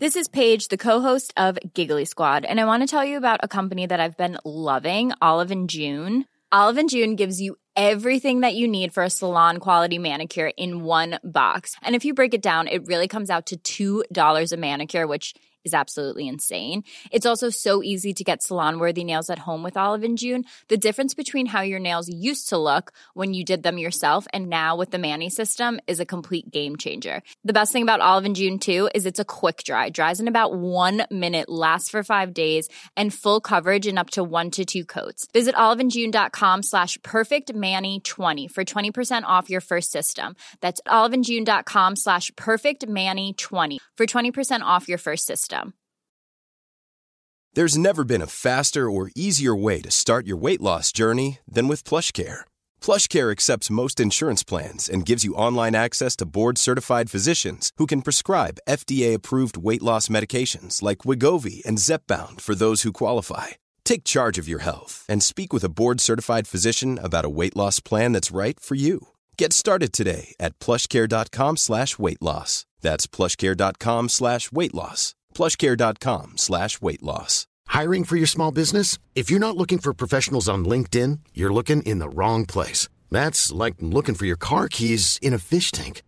This is page داسل آلو ان جیون gives you everything you need for salon quality مین ا کھیر انکس which is Celine it's also so easy to get سلانوری home with آلون جیون the difference between have your nose so look when you جد دم yourself and now what a many system is a کمپوئی game changer the best about آلوین جیون اوکھ جائے فلورڈ it آلوین جیون ڈا خام ساش پیک مینی ٹھوانی for twenty percent of your first system آلوین جینڈا خام ساش پیکانی for twenty percent of your first system system. There's never been a faster or easier way to start your weight loss journey than with PlushCare. PlushCare accepts most insurance plans and gives you online access to board-certified physicians who can prescribe FDA-approved weight loss medications like Wegovy and Zepbound for those who qualify. Take charge of your health and speak with a board-certified physician about a weight loss plan that's right for you. Get started today at PlushCare.com/weight-loss. That's PlushCare.com/weight-loss. Looking place like looking for your cork has in fish thing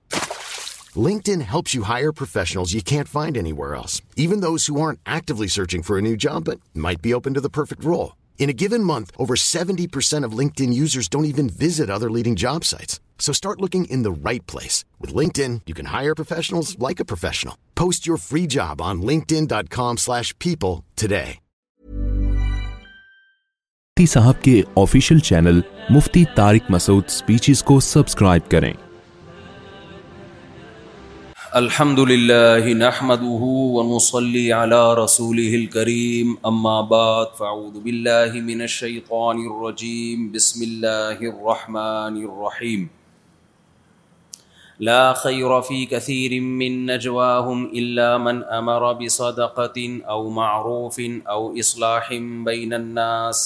linked in help you hire find iris even this آرٹیولی searching for official channel Mufti Tariq Masood speeches کو subscribe کریں الحمد للہ نحمده ونصلي على رسوله الكريم اما بعد فاعوذ بالله من الشيطان الرجيم بسم اللہ الرحمن الرحیم لا خير في كثير من نجواهم إلا من أمر بصدقة أو معروف أو إصلاح بين الناس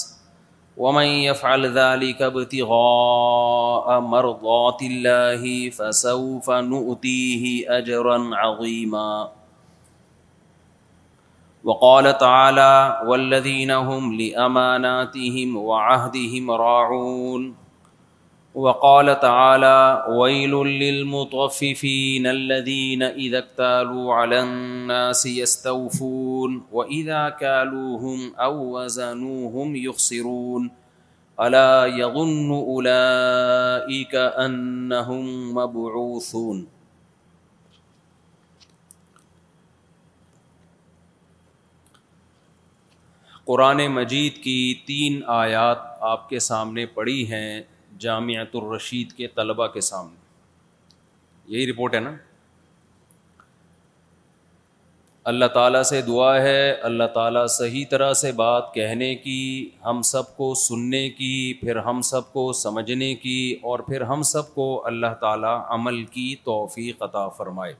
ومن يفعل ذلك ابتغاء مرضات الله فسوف نؤتيه أجرا عظيما وقال تعالى والذين هم لأماناتهم وعهدهم راعون وقال تعالى ويل للمطففين الذين إذا اكتالوا على الناس يستوفون وإذا كالوهم أو وزنوهم يخسرون ألا يظن أولئك أنهم مبعوثون قرآن مجید کی تین آیات آپ کے سامنے پڑی ہیں جامعت الرشید کے طلبا کے سامنے یہی رپورٹ ہے نا اللہ تعالیٰ سے دعا ہے اللہ تعالیٰ صحیح طرح سے بات کہنے کی ہم سب کو سننے کی پھر ہم سب کو سمجھنے کی اور پھر ہم سب کو اللہ تعالیٰ عمل کی توفیق عطا فرمائے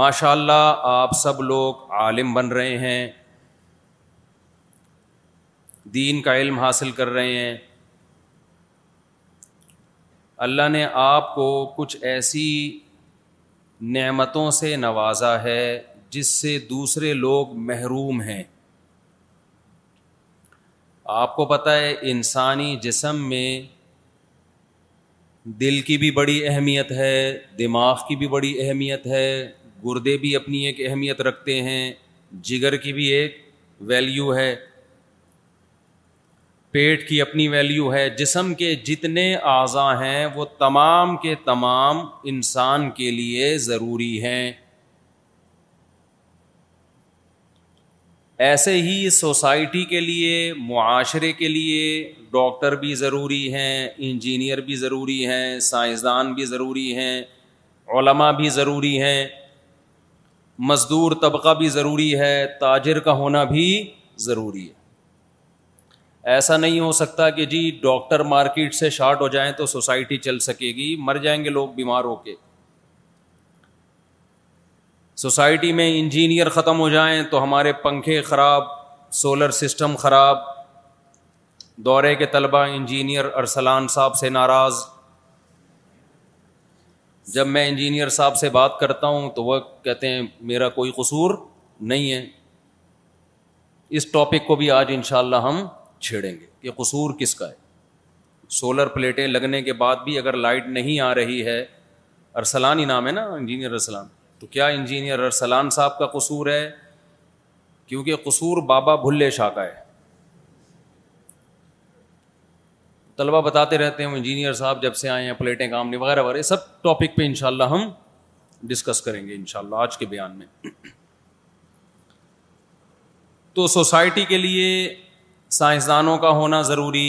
ماشاء اللہ آپ سب لوگ عالم بن رہے ہیں دین کا علم حاصل کر رہے ہیں اللہ نے آپ کو کچھ ایسی نعمتوں سے نوازا ہے جس سے دوسرے لوگ محروم ہیں آپ کو پتہ ہے انسانی جسم میں دل کی بھی بڑی اہمیت ہے دماغ کی بھی بڑی اہمیت ہے گردے بھی اپنی ایک اہمیت رکھتے ہیں جگر کی بھی ایک ویلیو ہے پیٹ کی اپنی ویلیو ہے جسم کے جتنے اعضاء ہیں وہ تمام کے تمام انسان کے لیے ضروری ہیں ایسے ہی سوسائٹی کے لیے معاشرے کے لیے ڈاکٹر بھی ضروری ہیں انجینئر بھی ضروری ہیں سائنسدان بھی ضروری ہیں علماء بھی ضروری ہیں مزدور طبقہ بھی ضروری ہے تاجر کا ہونا بھی ضروری ہے ایسا نہیں ہو سکتا کہ جی ڈاکٹر مارکیٹ سے شارٹ ہو جائیں تو سوسائٹی چل سکے گی مر جائیں گے لوگ بیمار ہو کے سوسائٹی میں انجینئر ختم ہو جائیں تو ہمارے پنکھے خراب سولر سسٹم خراب دورے کے طلبہ انجینئر ارسلان صاحب سے ناراض جب میں انجینئر صاحب سے بات کرتا ہوں تو وہ کہتے ہیں میرا کوئی قصور نہیں ہے اس ٹاپک کو بھی آج انشاءاللہ ہم چھیڑیں گے یہ قصور کس کا ہے سولر پلیٹیں لگنے کے بعد بھی اگر لائٹ نہیں آ رہی ہے ارسلان ہی نام ہے نا انجینئر ارسلان تو کیا انجینئر ارسلان صاحب کا قصور ہے کیونکہ قصور بابا بھلے شاہ کا ہے طلبہ بتاتے رہتے ہیں انجینئر صاحب جب سے آئے ہیں پلیٹیں کام نہیں وغیرہ وغیرہ سب ٹاپک پہ انشاءاللہ ہم ڈسکس کریں گے انشاءاللہ آج کے بیان میں تو سوسائٹی کے لیے سائنسدانوں کا ہونا ضروری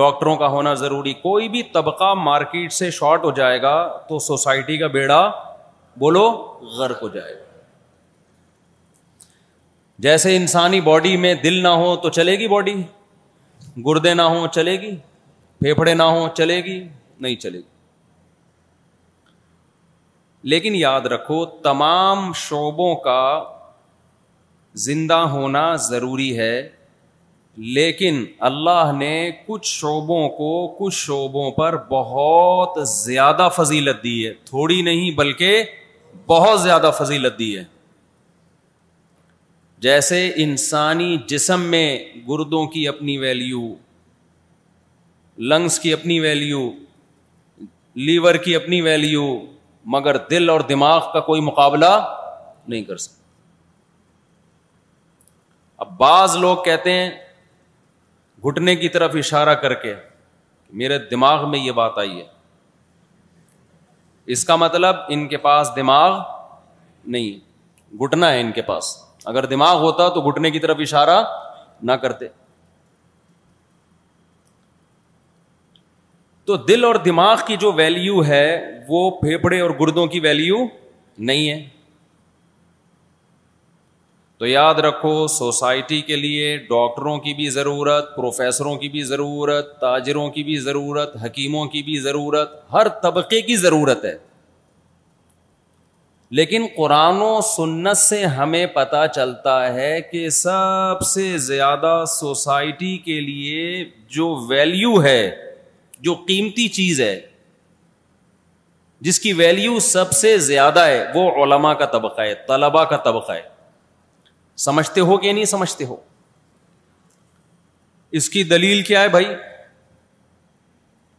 ڈاکٹروں کا ہونا ضروری کوئی بھی طبقہ مارکیٹ سے شارٹ ہو جائے گا تو سوسائٹی کا بیڑا بولو غرق ہو جائے گا جیسے انسانی باڈی میں دل نہ ہو تو چلے گی باڈی گردے نہ ہوں چلے گی پھیپھڑے نہ ہوں چلے گی نہیں چلے گی لیکن یاد رکھو تمام شعبوں کا زندہ ہونا ضروری ہے لیکن اللہ نے کچھ شعبوں کو کچھ شعبوں پر بہت زیادہ فضیلت دی ہے تھوڑی نہیں بلکہ بہت زیادہ فضیلت دی ہے جیسے انسانی جسم میں گردوں کی اپنی ویلیو لنگس کی اپنی ویلیو لیور کی اپنی ویلیو مگر دل اور دماغ کا کوئی مقابلہ نہیں کر سکتا اب بعض لوگ کہتے ہیں گھٹنے کی طرف اشارہ کر کے میرے دماغ میں یہ بات آئی ہے اس کا مطلب ان کے پاس دماغ نہیں گھٹنا ہے ان کے پاس اگر دماغ ہوتا تو گھٹنے کی طرف اشارہ نہ کرتے تو دل اور دماغ کی جو ویلیو ہے وہ پھیپڑے اور گردوں کی ویلیو نہیں ہے تو یاد رکھو سوسائٹی کے لیے ڈاکٹروں کی بھی ضرورت پروفیسروں کی بھی ضرورت تاجروں کی بھی ضرورت حکیموں کی بھی ضرورت ہر طبقے کی ضرورت ہے لیکن قرآن و سنت سے ہمیں پتہ چلتا ہے کہ سب سے زیادہ سوسائٹی کے لیے جو ویلیو ہے جو قیمتی چیز ہے جس کی ویلیو سب سے زیادہ ہے وہ علماء کا طبقہ ہے طلباء کا طبقہ ہے سمجھتے ہو کہ نہیں سمجھتے ہو اس کی دلیل کیا ہے بھائی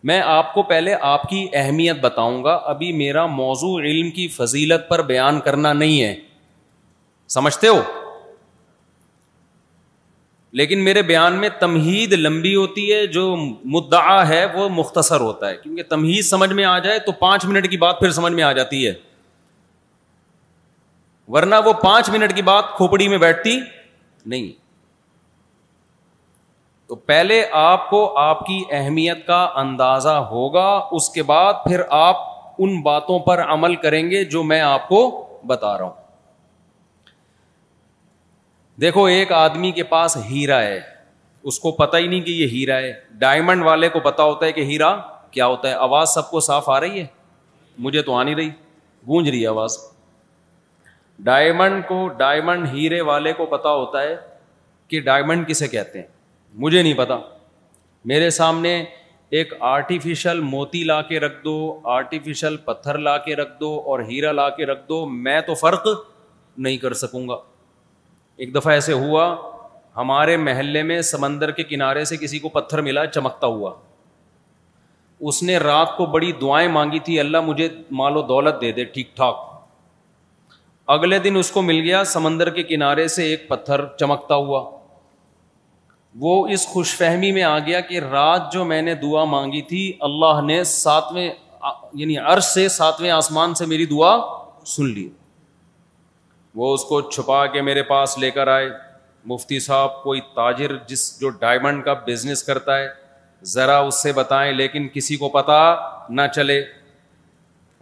میں آپ کو پہلے آپ کی اہمیت بتاؤں گا ابھی میرا موضوع علم کی فضیلت پر بیان کرنا نہیں ہے سمجھتے ہو لیکن میرے بیان میں تمہید لمبی ہوتی ہے جو مدعا ہے وہ مختصر ہوتا ہے کیونکہ تمہید سمجھ میں آ جائے تو پانچ منٹ کی بات پھر سمجھ میں آ جاتی ہے ورنہ وہ پانچ منٹ کی بات کھوپڑی میں بیٹھتی نہیں تو پہلے آپ کو آپ کی اہمیت کا اندازہ ہوگا اس کے بعد پھر آپ ان باتوں پر عمل کریں گے جو میں آپ کو بتا رہا ہوں دیکھو ایک آدمی کے پاس ہیرا ہے اس کو پتا ہی نہیں کہ یہ ہیرا ہے ڈائمنڈ والے کو پتا ہوتا ہے کہ ہیرا کیا ہوتا ہے آواز سب کو صاف آ رہی ہے مجھے تو آ نہیں رہی گونج رہی ہے آواز ڈائمنڈ کو ڈائمنڈ ہیرے والے کو پتا ہوتا ہے کہ ڈائمنڈ کسے کہتے ہیں مجھے نہیں پتا میرے سامنے ایک آرٹیفیشل موتی لا کے رکھ دو آرٹیفیشل پتھر لا کے رکھ دو اور ہیرا لا کے رکھ دو میں تو فرق نہیں کر سکوں گا ایک دفعہ ایسے ہوا ہمارے محلے میں سمندر کے کنارے سے کسی کو پتھر ملا چمکتا ہوا اس نے رات کو بڑی دعائیں مانگی تھی اللہ مجھے مال و دولت دے دے ٹھیک ٹھاک اگلے دن اس کو مل گیا سمندر کے کنارے سے ایک پتھر چمکتا ہوا وہ اس خوش فہمی میں آ گیا کہ رات جو میں نے دعا مانگی تھی اللہ نے ساتویں یعنی عرش سے ساتویں آسمان سے میری دعا سن لی وہ اس کو چھپا کے میرے پاس لے کر آئے مفتی صاحب کوئی تاجر جس جو ڈائمنڈ کا بزنس کرتا ہے ذرا اس سے بتائیں لیکن کسی کو پتا نہ چلے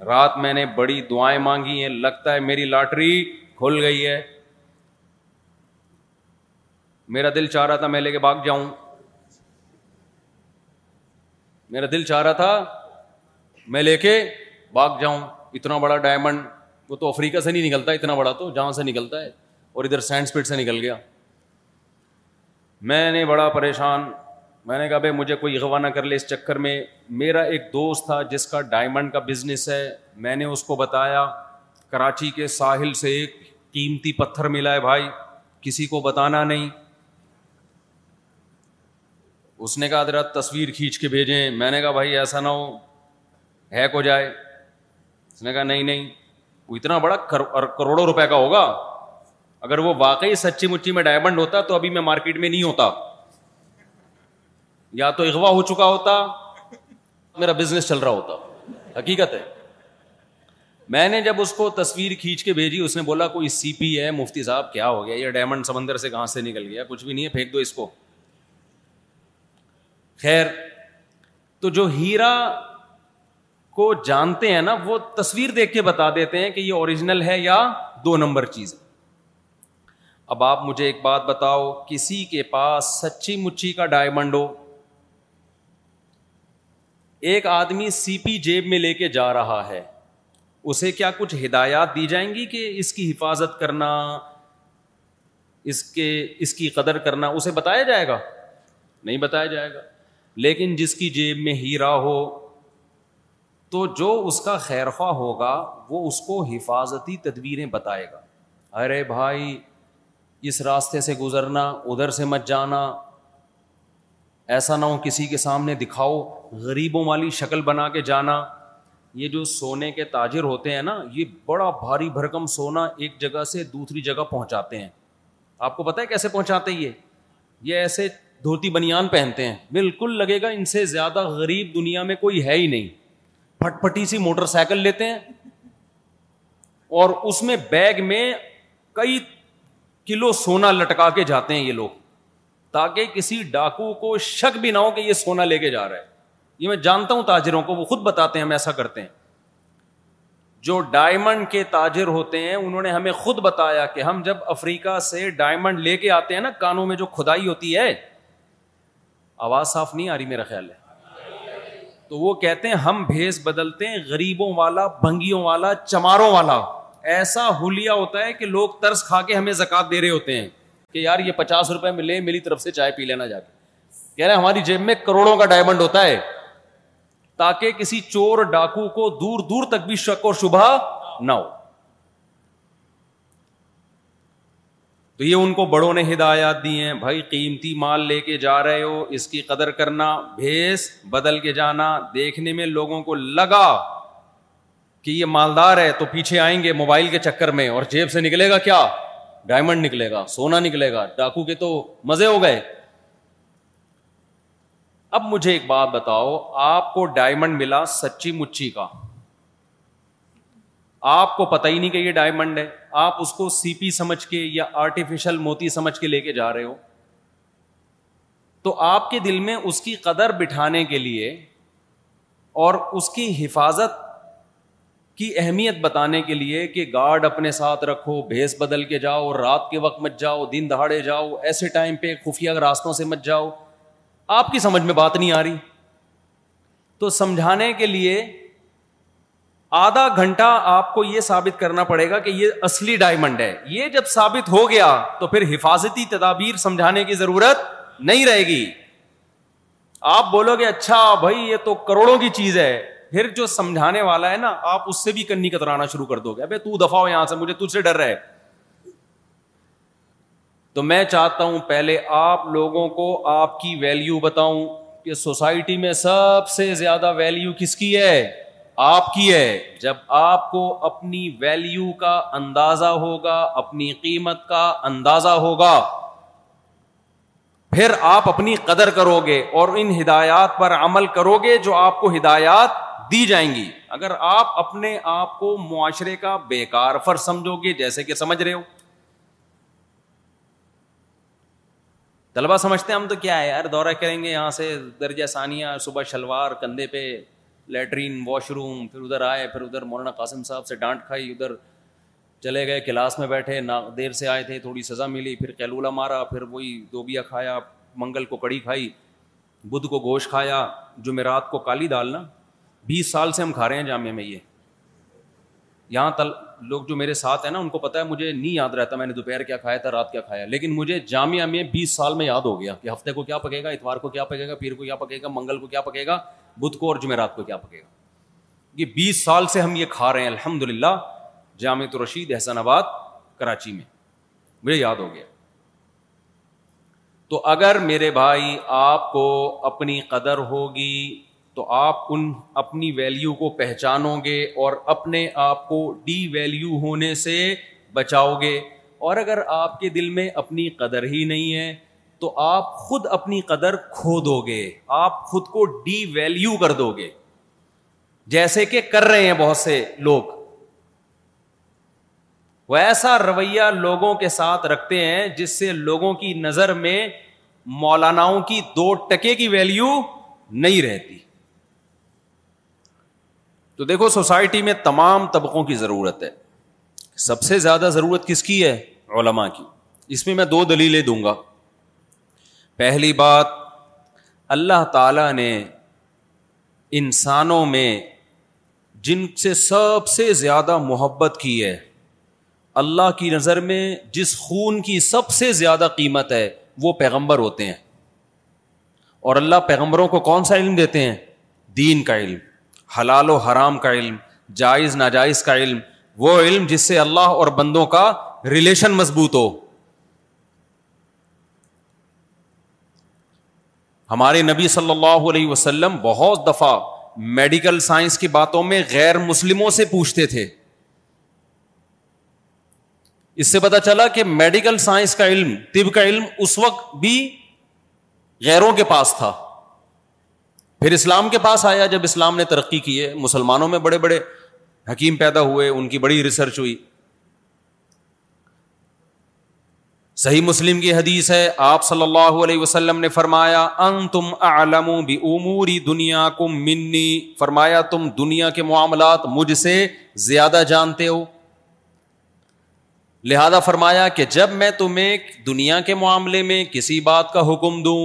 رات میں نے بڑی دعائیں مانگی ہیں لگتا ہے میری لاٹری کھل گئی ہے میرا دل چاہ رہا تھا میں لے کے بھاگ جاؤں میرا دل چاہ رہا تھا میں لے کے بھاگ جاؤں اتنا بڑا ڈائمنڈ وہ تو افریقہ سے نہیں نکلتا اتنا بڑا تو جہاں سے نکلتا ہے اور ادھر سینڈ اسپیڈ سے نکل گیا میں نے بڑا پریشان میں نے کہا بھائی مجھے کوئی اغوا نہ کر لے اس چکر میں میرا ایک دوست تھا جس کا ڈائمنڈ کا بزنس ہے میں نے اس کو بتایا کراچی کے ساحل سے ایک قیمتی پتھر ملا ہے بھائی کسی کو بتانا نہیں اس نے کہا ذرا تصویر کھینچ کے بھیجیں میں نے کہا بھائی ایسا نہ ہو ہیک ہو جائے اس نے کہا نہیں نہیں وہ اتنا بڑا کروڑوں روپے کا ہوگا اگر وہ واقعی سچی مچی میں ڈائمنڈ ہوتا تو ابھی میں مارکیٹ میں نہیں ہوتا یا تو اغوا ہو چکا ہوتا میرا بزنس چل رہا ہوتا حقیقت ہے میں نے جب اس کو تصویر کھینچ کے بھیجی اس نے بولا کوئی سی پی ہے مفتی صاحب کیا ہو گیا یہ ڈائمنڈ سمندر سے کہاں سے نکل گیا کچھ بھی نہیں ہے پھینک دو اس کو خیر تو جو ہیرا کو جانتے ہیں نا وہ تصویر دیکھ کے بتا دیتے ہیں کہ یہ اوریجنل ہے یا دو نمبر چیز اب آپ مجھے ایک بات بتاؤ کسی کے پاس سچی مچھی کا ڈائمنڈ ہو ایک آدمی سی پی جیب میں لے کے جا رہا ہے اسے کیا کچھ ہدایات دی جائیں گی کہ اس کی حفاظت کرنا اس کے اس کی قدر کرنا اسے بتایا جائے گا نہیں بتایا جائے گا لیکن جس کی جیب میں ہیرا ہو تو جو اس کا خواہ ہوگا وہ اس کو حفاظتی تدبیریں بتائے گا ارے بھائی اس راستے سے گزرنا ادھر سے مت جانا ایسا نہ ہو کسی کے سامنے دکھاؤ غریبوں والی شکل بنا کے جانا یہ جو سونے کے تاجر ہوتے ہیں نا یہ بڑا بھاری بھرکم سونا ایک جگہ سے دوسری جگہ پہنچاتے ہیں آپ کو پتا ہے کیسے پہنچاتے یہ یہ ایسے دھوتی بنیان پہنتے ہیں بالکل لگے گا ان سے زیادہ غریب دنیا میں کوئی ہے ہی نہیں پھٹ پھٹی سی موٹر سائیکل لیتے ہیں اور اس میں بیگ میں کئی کلو سونا لٹکا کے جاتے ہیں یہ لوگ تاکہ کسی ڈاکو کو شک بھی نہ ہو کہ یہ سونا لے کے جا رہا ہے یہ میں جانتا ہوں تاجروں کو وہ خود بتاتے ہیں ہم ایسا کرتے ہیں جو ڈائمنڈ کے تاجر ہوتے ہیں انہوں نے ہمیں خود بتایا کہ ہم جب افریقہ سے ڈائمنڈ لے کے آتے ہیں نا کانوں میں جو کھدائی ہوتی ہے آواز صاف نہیں آ رہی میرا خیال ہے تو وہ کہتے ہیں ہم بھیس بدلتے ہیں غریبوں والا بھنگیوں والا چماروں والا ایسا ہولیا ہوتا ہے کہ لوگ ترس کھا کے ہمیں زکات دے رہے ہوتے ہیں کہ یار یہ پچاس روپے میں لے میری طرف سے چائے پی لینا جا کے کہہ رہے ہماری جیب میں کروڑوں کا ڈائمنڈ ہوتا ہے تاکہ کسی چور ڈاکو کو دور دور تک بھی شک اور شبہ نہ ہو تو یہ ان کو بڑوں نے ہدایات دی ہیں بھائی قیمتی مال لے کے جا رہے ہو اس کی قدر کرنا بھیس بدل کے جانا دیکھنے میں لوگوں کو لگا کہ یہ مالدار ہے تو پیچھے آئیں گے موبائل کے چکر میں اور جیب سے نکلے گا کیا ڈائمنڈ نکلے گا سونا نکلے گا ڈاکو کے تو مزے ہو گئے اب مجھے ایک بات بتاؤ آپ کو ڈائمنڈ ملا سچی مچی کا آپ کو پتہ ہی نہیں کہ یہ ڈائمنڈ ہے آپ اس کو سی پی سمجھ کے یا آرٹیفیشل موتی سمجھ کے لے کے جا رہے ہو تو آپ کے دل میں اس کی قدر بٹھانے کے لیے اور اس کی حفاظت کی اہمیت بتانے کے لیے کہ گارڈ اپنے ساتھ رکھو بھیس بدل کے جاؤ رات کے وقت مت جاؤ دن دہاڑے جاؤ ایسے ٹائم پہ خفیہ راستوں سے مت جاؤ آپ کی سمجھ میں بات نہیں آ رہی تو سمجھانے کے لیے آدھا گھنٹہ آپ کو یہ ثابت کرنا پڑے گا کہ یہ اصلی ڈائمنڈ ہے یہ جب ثابت ہو گیا تو پھر حفاظتی تدابیر سمجھانے کی ضرورت نہیں رہے گی آپ بولو گے اچھا بھائی یہ تو کروڑوں کی چیز ہے پھر جو سمجھانے والا ہے نا آپ اس سے بھی کنی کترانا شروع کر دو گے تو دفاع ہو یہاں سے مجھے تجھ سے ڈر ہے تو میں چاہتا ہوں پہلے آپ لوگوں کو آپ کی ویلو بتاؤں کہ سوسائٹی میں سب سے زیادہ ویلو کس کی ہے آپ کی ہے جب آپ کو اپنی ویلو کا اندازہ ہوگا اپنی قیمت کا اندازہ ہوگا پھر آپ اپنی قدر کرو گے اور ان ہدایات پر عمل کرو گے جو آپ کو ہدایات دی جائیں گی اگر آپ اپنے آپ کو معاشرے کا بیکار فر سمجھو گے جیسے کہ سمجھ رہے ہو طلبا سمجھتے ہیں ہم تو کیا ہے یار دورہ کریں گے یہاں سے درجہ ثانیہ صبح شلوار کندھے پہ لیٹرین واش روم پھر ادھر آئے پھر ادھر مولانا قاسم صاحب سے ڈانٹ کھائی ادھر چلے گئے کلاس میں بیٹھے نا دیر سے آئے تھے تھوڑی سزا ملی پھر کیلولا مارا پھر وہی دوبیا کھایا منگل کو کڑی کھائی بدھ کو گوشت کھایا جمعرات کو کالی ڈالنا بیس سال سے ہم کھا رہے ہیں جامعہ میں یہ یہاں تل لوگ جو میرے ساتھ ہیں نا ان کو پتا ہے مجھے نہیں یاد رہتا میں نے دوپہر کیا کھایا تھا رات کیا کھایا لیکن مجھے جامعہ میں بیس سال میں یاد ہو گیا کہ ہفتے کو کیا پکے گا اتوار کو کیا پکے گا پیر کو کیا پکے گا منگل کو کیا پکے گا بدھ کو اور جمعرات کو کیا پکے گا یہ بیس سال سے ہم یہ کھا رہے ہیں الحمد للہ جامع رشید احسن آباد کراچی میں مجھے یاد ہو گیا تو اگر میرے بھائی آپ کو اپنی قدر ہوگی تو آپ ان اپنی ویلیو کو پہچانو گے اور اپنے آپ کو ڈی ویلیو ہونے سے بچاؤ گے اور اگر آپ کے دل میں اپنی قدر ہی نہیں ہے تو آپ خود اپنی قدر کھو دو گے آپ خود کو ڈی ویلیو کر دو گے جیسے کہ کر رہے ہیں بہت سے لوگ وہ ایسا رویہ لوگوں کے ساتھ رکھتے ہیں جس سے لوگوں کی نظر میں مولاناؤں کی دو ٹکے کی ویلیو نہیں رہتی تو دیکھو سوسائٹی میں تمام طبقوں کی ضرورت ہے سب سے زیادہ ضرورت کس کی ہے علماء کی اس میں میں دو دلیلیں دوں گا پہلی بات اللہ تعالی نے انسانوں میں جن سے سب سے زیادہ محبت کی ہے اللہ کی نظر میں جس خون کی سب سے زیادہ قیمت ہے وہ پیغمبر ہوتے ہیں اور اللہ پیغمبروں کو کون سا علم دیتے ہیں دین کا علم حلال و حرام کا علم جائز ناجائز کا علم وہ علم جس سے اللہ اور بندوں کا ریلیشن مضبوط ہو ہمارے نبی صلی اللہ علیہ وسلم بہت دفعہ میڈیکل سائنس کی باتوں میں غیر مسلموں سے پوچھتے تھے اس سے پتا چلا کہ میڈیکل سائنس کا علم طب کا علم اس وقت بھی غیروں کے پاس تھا پھر اسلام کے پاس آیا جب اسلام نے ترقی کی ہے مسلمانوں میں بڑے بڑے حکیم پیدا ہوئے ان کی بڑی ریسرچ ہوئی صحیح مسلم کی حدیث ہے آپ صلی اللہ علیہ وسلم نے فرمایا ان تم عالم بھی اموری دنیا کم منی فرمایا تم دنیا کے معاملات مجھ سے زیادہ جانتے ہو لہذا فرمایا کہ جب میں تمہیں دنیا کے معاملے میں کسی بات کا حکم دوں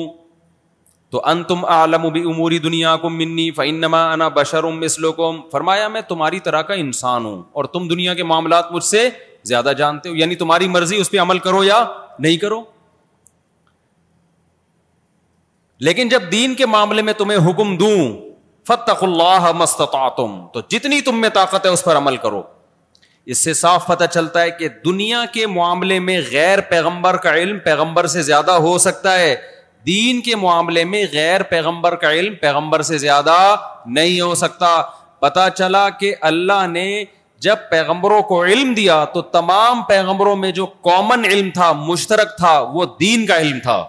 تو ان تم عالم بھی عموری دنیا کو منی فنما انا بشرم مسلو کم فرمایا میں تمہاری طرح کا انسان ہوں اور تم دنیا کے معاملات مجھ سے زیادہ جانتے ہو یعنی تمہاری مرضی اس پہ عمل کرو یا نہیں کرو لیکن جب دین کے معاملے میں تمہیں حکم دوں فتخ اللہ تم تو جتنی تم میں طاقت ہے اس پر عمل کرو اس سے صاف پتہ چلتا ہے کہ دنیا کے معاملے میں غیر پیغمبر کا علم پیغمبر سے زیادہ ہو سکتا ہے دین کے معاملے میں غیر پیغمبر کا علم پیغمبر سے زیادہ نہیں ہو سکتا پتہ چلا کہ اللہ نے جب پیغمبروں کو علم دیا تو تمام پیغمبروں میں جو کامن علم تھا مشترک تھا وہ دین کا علم تھا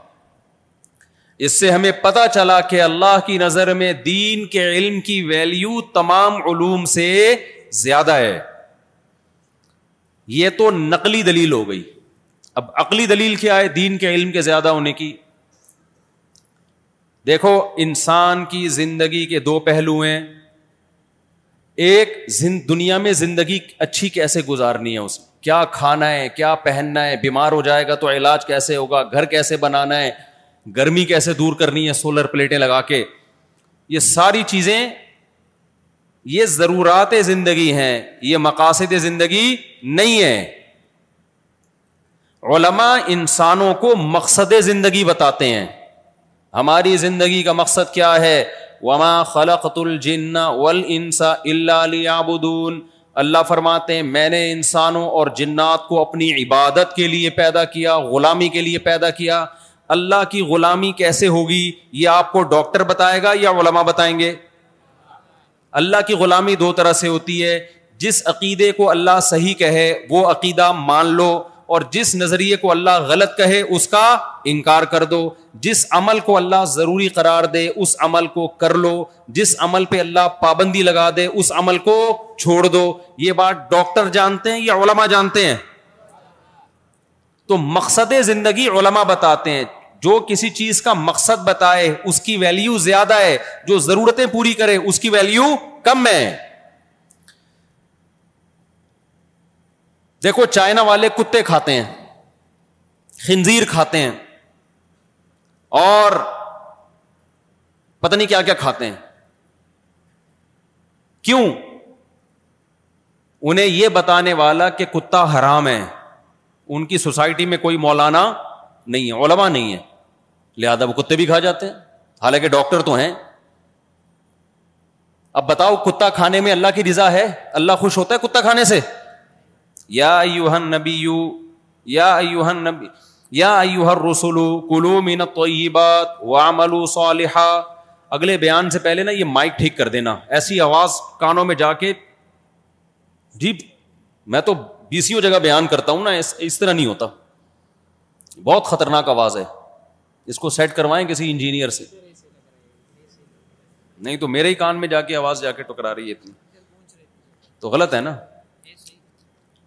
اس سے ہمیں پتا چلا کہ اللہ کی نظر میں دین کے علم کی ویلیو تمام علوم سے زیادہ ہے یہ تو نقلی دلیل ہو گئی اب عقلی دلیل کیا ہے دین کے علم کے زیادہ ہونے کی دیکھو انسان کی زندگی کے دو پہلو ہیں ایک دنیا میں زندگی اچھی کیسے گزارنی ہے اس میں کیا کھانا ہے کیا پہننا ہے بیمار ہو جائے گا تو علاج کیسے ہوگا گھر کیسے بنانا ہے گرمی کیسے دور کرنی ہے سولر پلیٹیں لگا کے یہ ساری چیزیں یہ ضرورات زندگی ہیں یہ مقاصد زندگی نہیں ہے علما انسانوں کو مقصد زندگی بتاتے ہیں ہماری زندگی کا مقصد کیا ہے وما خلقت الجنا والانس انسا اللہ اللہ فرماتے ہیں میں نے انسانوں اور جنات کو اپنی عبادت کے لیے پیدا کیا غلامی کے لیے پیدا کیا اللہ کی غلامی کیسے ہوگی یہ آپ کو ڈاکٹر بتائے گا یا علماء بتائیں گے اللہ کی غلامی دو طرح سے ہوتی ہے جس عقیدے کو اللہ صحیح کہے وہ عقیدہ مان لو اور جس نظریے کو اللہ غلط کہے اس کا انکار کر دو جس عمل کو اللہ ضروری قرار دے اس عمل کو کر لو جس عمل پہ اللہ پابندی لگا دے اس عمل کو چھوڑ دو یہ بات ڈاکٹر جانتے ہیں یا علماء جانتے ہیں تو مقصد زندگی علماء بتاتے ہیں جو کسی چیز کا مقصد بتائے اس کی ویلیو زیادہ ہے جو ضرورتیں پوری کرے اس کی ویلیو کم ہے دیکھو چائنا والے کتے کھاتے ہیں خنزیر کھاتے ہیں اور پتہ نہیں کیا کیا کھاتے ہیں کیوں انہیں یہ بتانے والا کہ کتا حرام ہے ان کی سوسائٹی میں کوئی مولانا نہیں ہے علما نہیں ہے لہذا وہ کتے بھی کھا جاتے ہیں حالانکہ ڈاکٹر تو ہیں اب بتاؤ کتا کھانے میں اللہ کی رضا ہے اللہ خوش ہوتا ہے کتا کھانے سے یا ایوہن ایوہن نبیو یا یا نبی ایوہ من وعملو صالحا اگلے بیان سے پہلے نا یہ مائک ٹھیک کر دینا ایسی آواز کانوں میں جا کے جی میں تو بی جگہ بیان کرتا ہوں نا اس طرح نہیں ہوتا بہت خطرناک آواز ہے اس کو سیٹ کروائیں کسی انجینئر سے نہیں تو میرے ہی کان میں جا کے آواز جا کے ٹکرا رہی ہے تو غلط ہے نا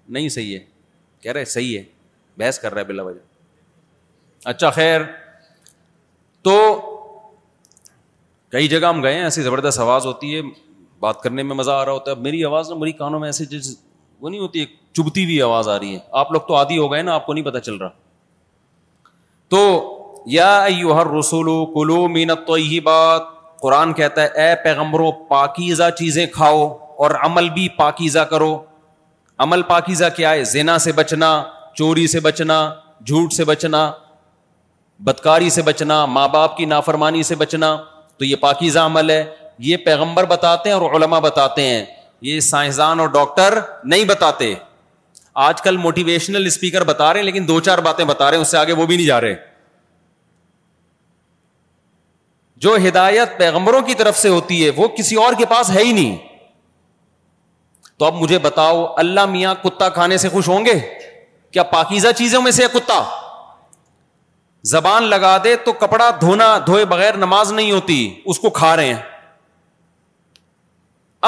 نہیں صحیح ہے کہہ رہے صحیح ہے بحث کر رہا ہے بلا وجہ اچھا خیر تو کئی جگہ ہم گئے ہیں ایسی زبردست آواز ہوتی ہے بات کرنے میں مزہ آ رہا ہوتا ہے میری آواز نہ میری کانوں میں ایسی جس وہ نہیں ہوتی ایک چبھتی ہوئی آواز آ رہی ہے آپ لوگ تو عادی ہو گئے نا آپ کو نہیں پتا چل رہا تو یا یو ہر رسولو کلو مینت تو یہی بات قرآن کہتا ہے اے پیغمبرو پاکیزہ چیزیں کھاؤ اور عمل بھی پاکیزہ کرو عمل پاکیزہ کیا ہے زینا سے بچنا چوری سے بچنا جھوٹ سے بچنا بدکاری سے بچنا ماں باپ کی نافرمانی سے بچنا تو یہ پاکیزہ عمل ہے یہ پیغمبر بتاتے ہیں اور علماء بتاتے ہیں یہ سائنسدان اور ڈاکٹر نہیں بتاتے آج کل موٹیویشنل اسپیکر بتا رہے ہیں لیکن دو چار باتیں بتا رہے ہیں اس سے آگے وہ بھی نہیں جا رہے جو ہدایت پیغمبروں کی طرف سے ہوتی ہے وہ کسی اور کے پاس ہے ہی نہیں تو اب مجھے بتاؤ اللہ میاں کتا کھانے سے خوش ہوں گے کیا پاکیزہ چیزوں میں سے کتا زبان لگا دے تو کپڑا دھونا دھوئے بغیر نماز نہیں ہوتی اس کو کھا رہے ہیں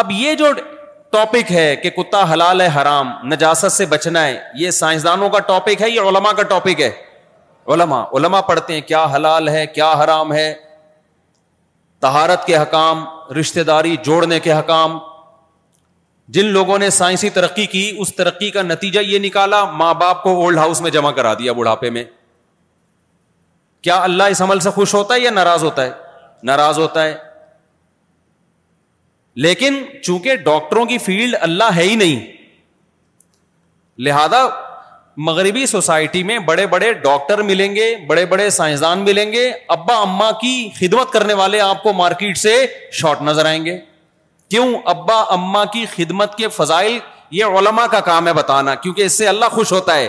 اب یہ جو ٹاپک ہے کہ کتا حلال ہے حرام نجاس سے بچنا ہے یہ سائنسدانوں کا ٹاپک ہے یا علما کا ٹاپک ہے علما علما پڑھتے ہیں کیا حلال ہے کیا حرام ہے تہارت کے حکام رشتے داری جوڑنے کے حکام جن لوگوں نے سائنسی ترقی کی اس ترقی کا نتیجہ یہ نکالا ماں باپ کو اولڈ ہاؤس میں جمع کرا دیا بڑھاپے میں کیا اللہ اس عمل سے خوش ہوتا ہے یا ناراض ہوتا ہے ناراض ہوتا ہے لیکن چونکہ ڈاکٹروں کی فیلڈ اللہ ہے ہی نہیں لہذا مغربی سوسائٹی میں بڑے بڑے ڈاکٹر ملیں گے بڑے بڑے سائنسدان ملیں گے ابا اما کی خدمت کرنے والے آپ کو مارکیٹ سے شارٹ نظر آئیں گے کیوں ابا اما کی خدمت کے فضائل یہ علما کا کام ہے بتانا کیونکہ اس سے اللہ خوش ہوتا ہے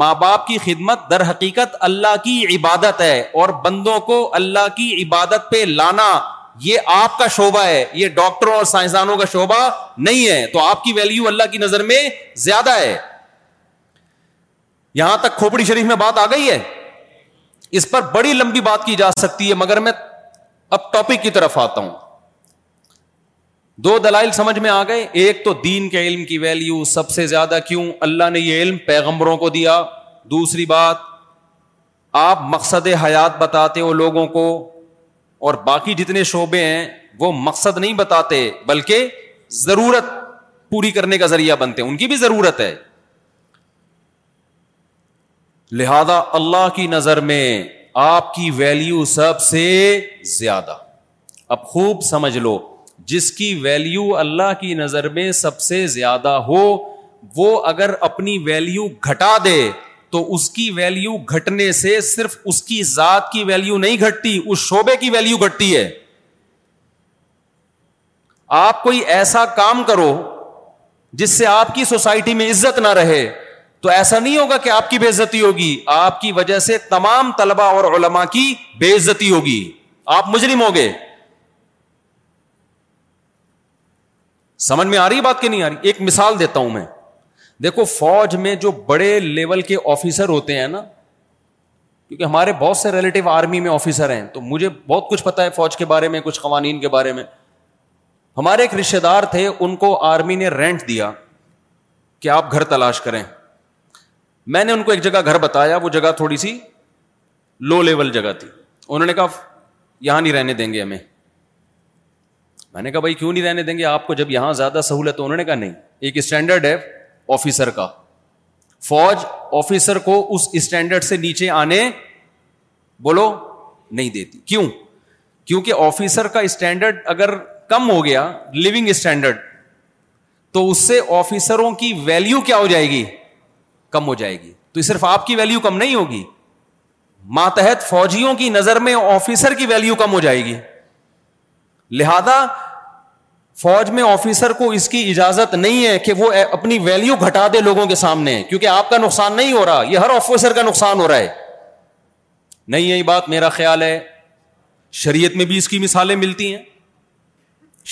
ماں باپ کی خدمت در حقیقت اللہ کی عبادت ہے اور بندوں کو اللہ کی عبادت پہ لانا یہ آپ کا شعبہ ہے یہ ڈاکٹروں اور سائنسدانوں کا شعبہ نہیں ہے تو آپ کی ویلیو اللہ کی نظر میں زیادہ ہے یہاں تک کھوپڑی شریف میں بات آ گئی ہے اس پر بڑی لمبی بات کی جا سکتی ہے مگر میں اب ٹاپک کی طرف آتا ہوں دو دلائل سمجھ میں آ گئے ایک تو دین کے علم کی ویلیو سب سے زیادہ کیوں اللہ نے یہ علم پیغمبروں کو دیا دوسری بات آپ مقصد حیات بتاتے ہو لوگوں کو اور باقی جتنے شعبے ہیں وہ مقصد نہیں بتاتے بلکہ ضرورت پوری کرنے کا ذریعہ بنتے ہیں ان کی بھی ضرورت ہے لہذا اللہ کی نظر میں آپ کی ویلیو سب سے زیادہ اب خوب سمجھ لو جس کی ویلیو اللہ کی نظر میں سب سے زیادہ ہو وہ اگر اپنی ویلیو گھٹا دے تو اس کی ویلیو گھٹنے سے صرف اس کی ذات کی ویلیو نہیں گھٹتی اس شعبے کی ویلیو گھٹتی ہے آپ کوئی ایسا کام کرو جس سے آپ کی سوسائٹی میں عزت نہ رہے تو ایسا نہیں ہوگا کہ آپ کی بے عزتی ہوگی آپ کی وجہ سے تمام طلبہ اور علماء کی بے عزتی ہوگی آپ مجرم ہو گے سمجھ میں آ رہی بات کہ نہیں آ رہی ایک مثال دیتا ہوں میں دیکھو فوج میں جو بڑے لیول کے آفیسر ہوتے ہیں نا کیونکہ ہمارے بہت سے ریلیٹو آرمی میں آفیسر ہیں تو مجھے بہت کچھ پتا ہے فوج کے بارے میں کچھ قوانین کے بارے میں ہمارے ایک رشتے دار تھے ان کو آرمی نے رینٹ دیا کہ آپ گھر تلاش کریں میں نے ان کو ایک جگہ گھر بتایا وہ جگہ تھوڑی سی لو لیول جگہ تھی انہوں نے کہا یہاں نہیں رہنے دیں گے ہمیں میں نے کہا بھائی کیوں نہیں رہنے دیں گے آپ کو جب یہاں زیادہ سہولت انہوں نے کہا نہیں ایک اسٹینڈرڈ ہے آفیسر کا فوج آفیسر کو اس اسٹینڈرڈ سے نیچے آنے بولو نہیں دیتی کیوں کیونکہ آفیسر کا اسٹینڈرڈ اگر کم ہو گیا لونگ اسٹینڈرڈ تو اس سے آفیسروں کی ویلو کیا ہو جائے گی کم ہو جائے گی تو صرف آپ کی ویلو کم نہیں ہوگی ماتحت فوجیوں کی نظر میں آفیسر کی ویلو کم ہو جائے گی لہذا فوج میں آفیسر کو اس کی اجازت نہیں ہے کہ وہ اپنی ویلو گھٹا دے لوگوں کے سامنے کیونکہ آپ کا نقصان نہیں ہو رہا یہ ہر آفیسر کا نقصان ہو رہا ہے نہیں یہی بات میرا خیال ہے شریعت میں بھی اس کی مثالیں ملتی ہیں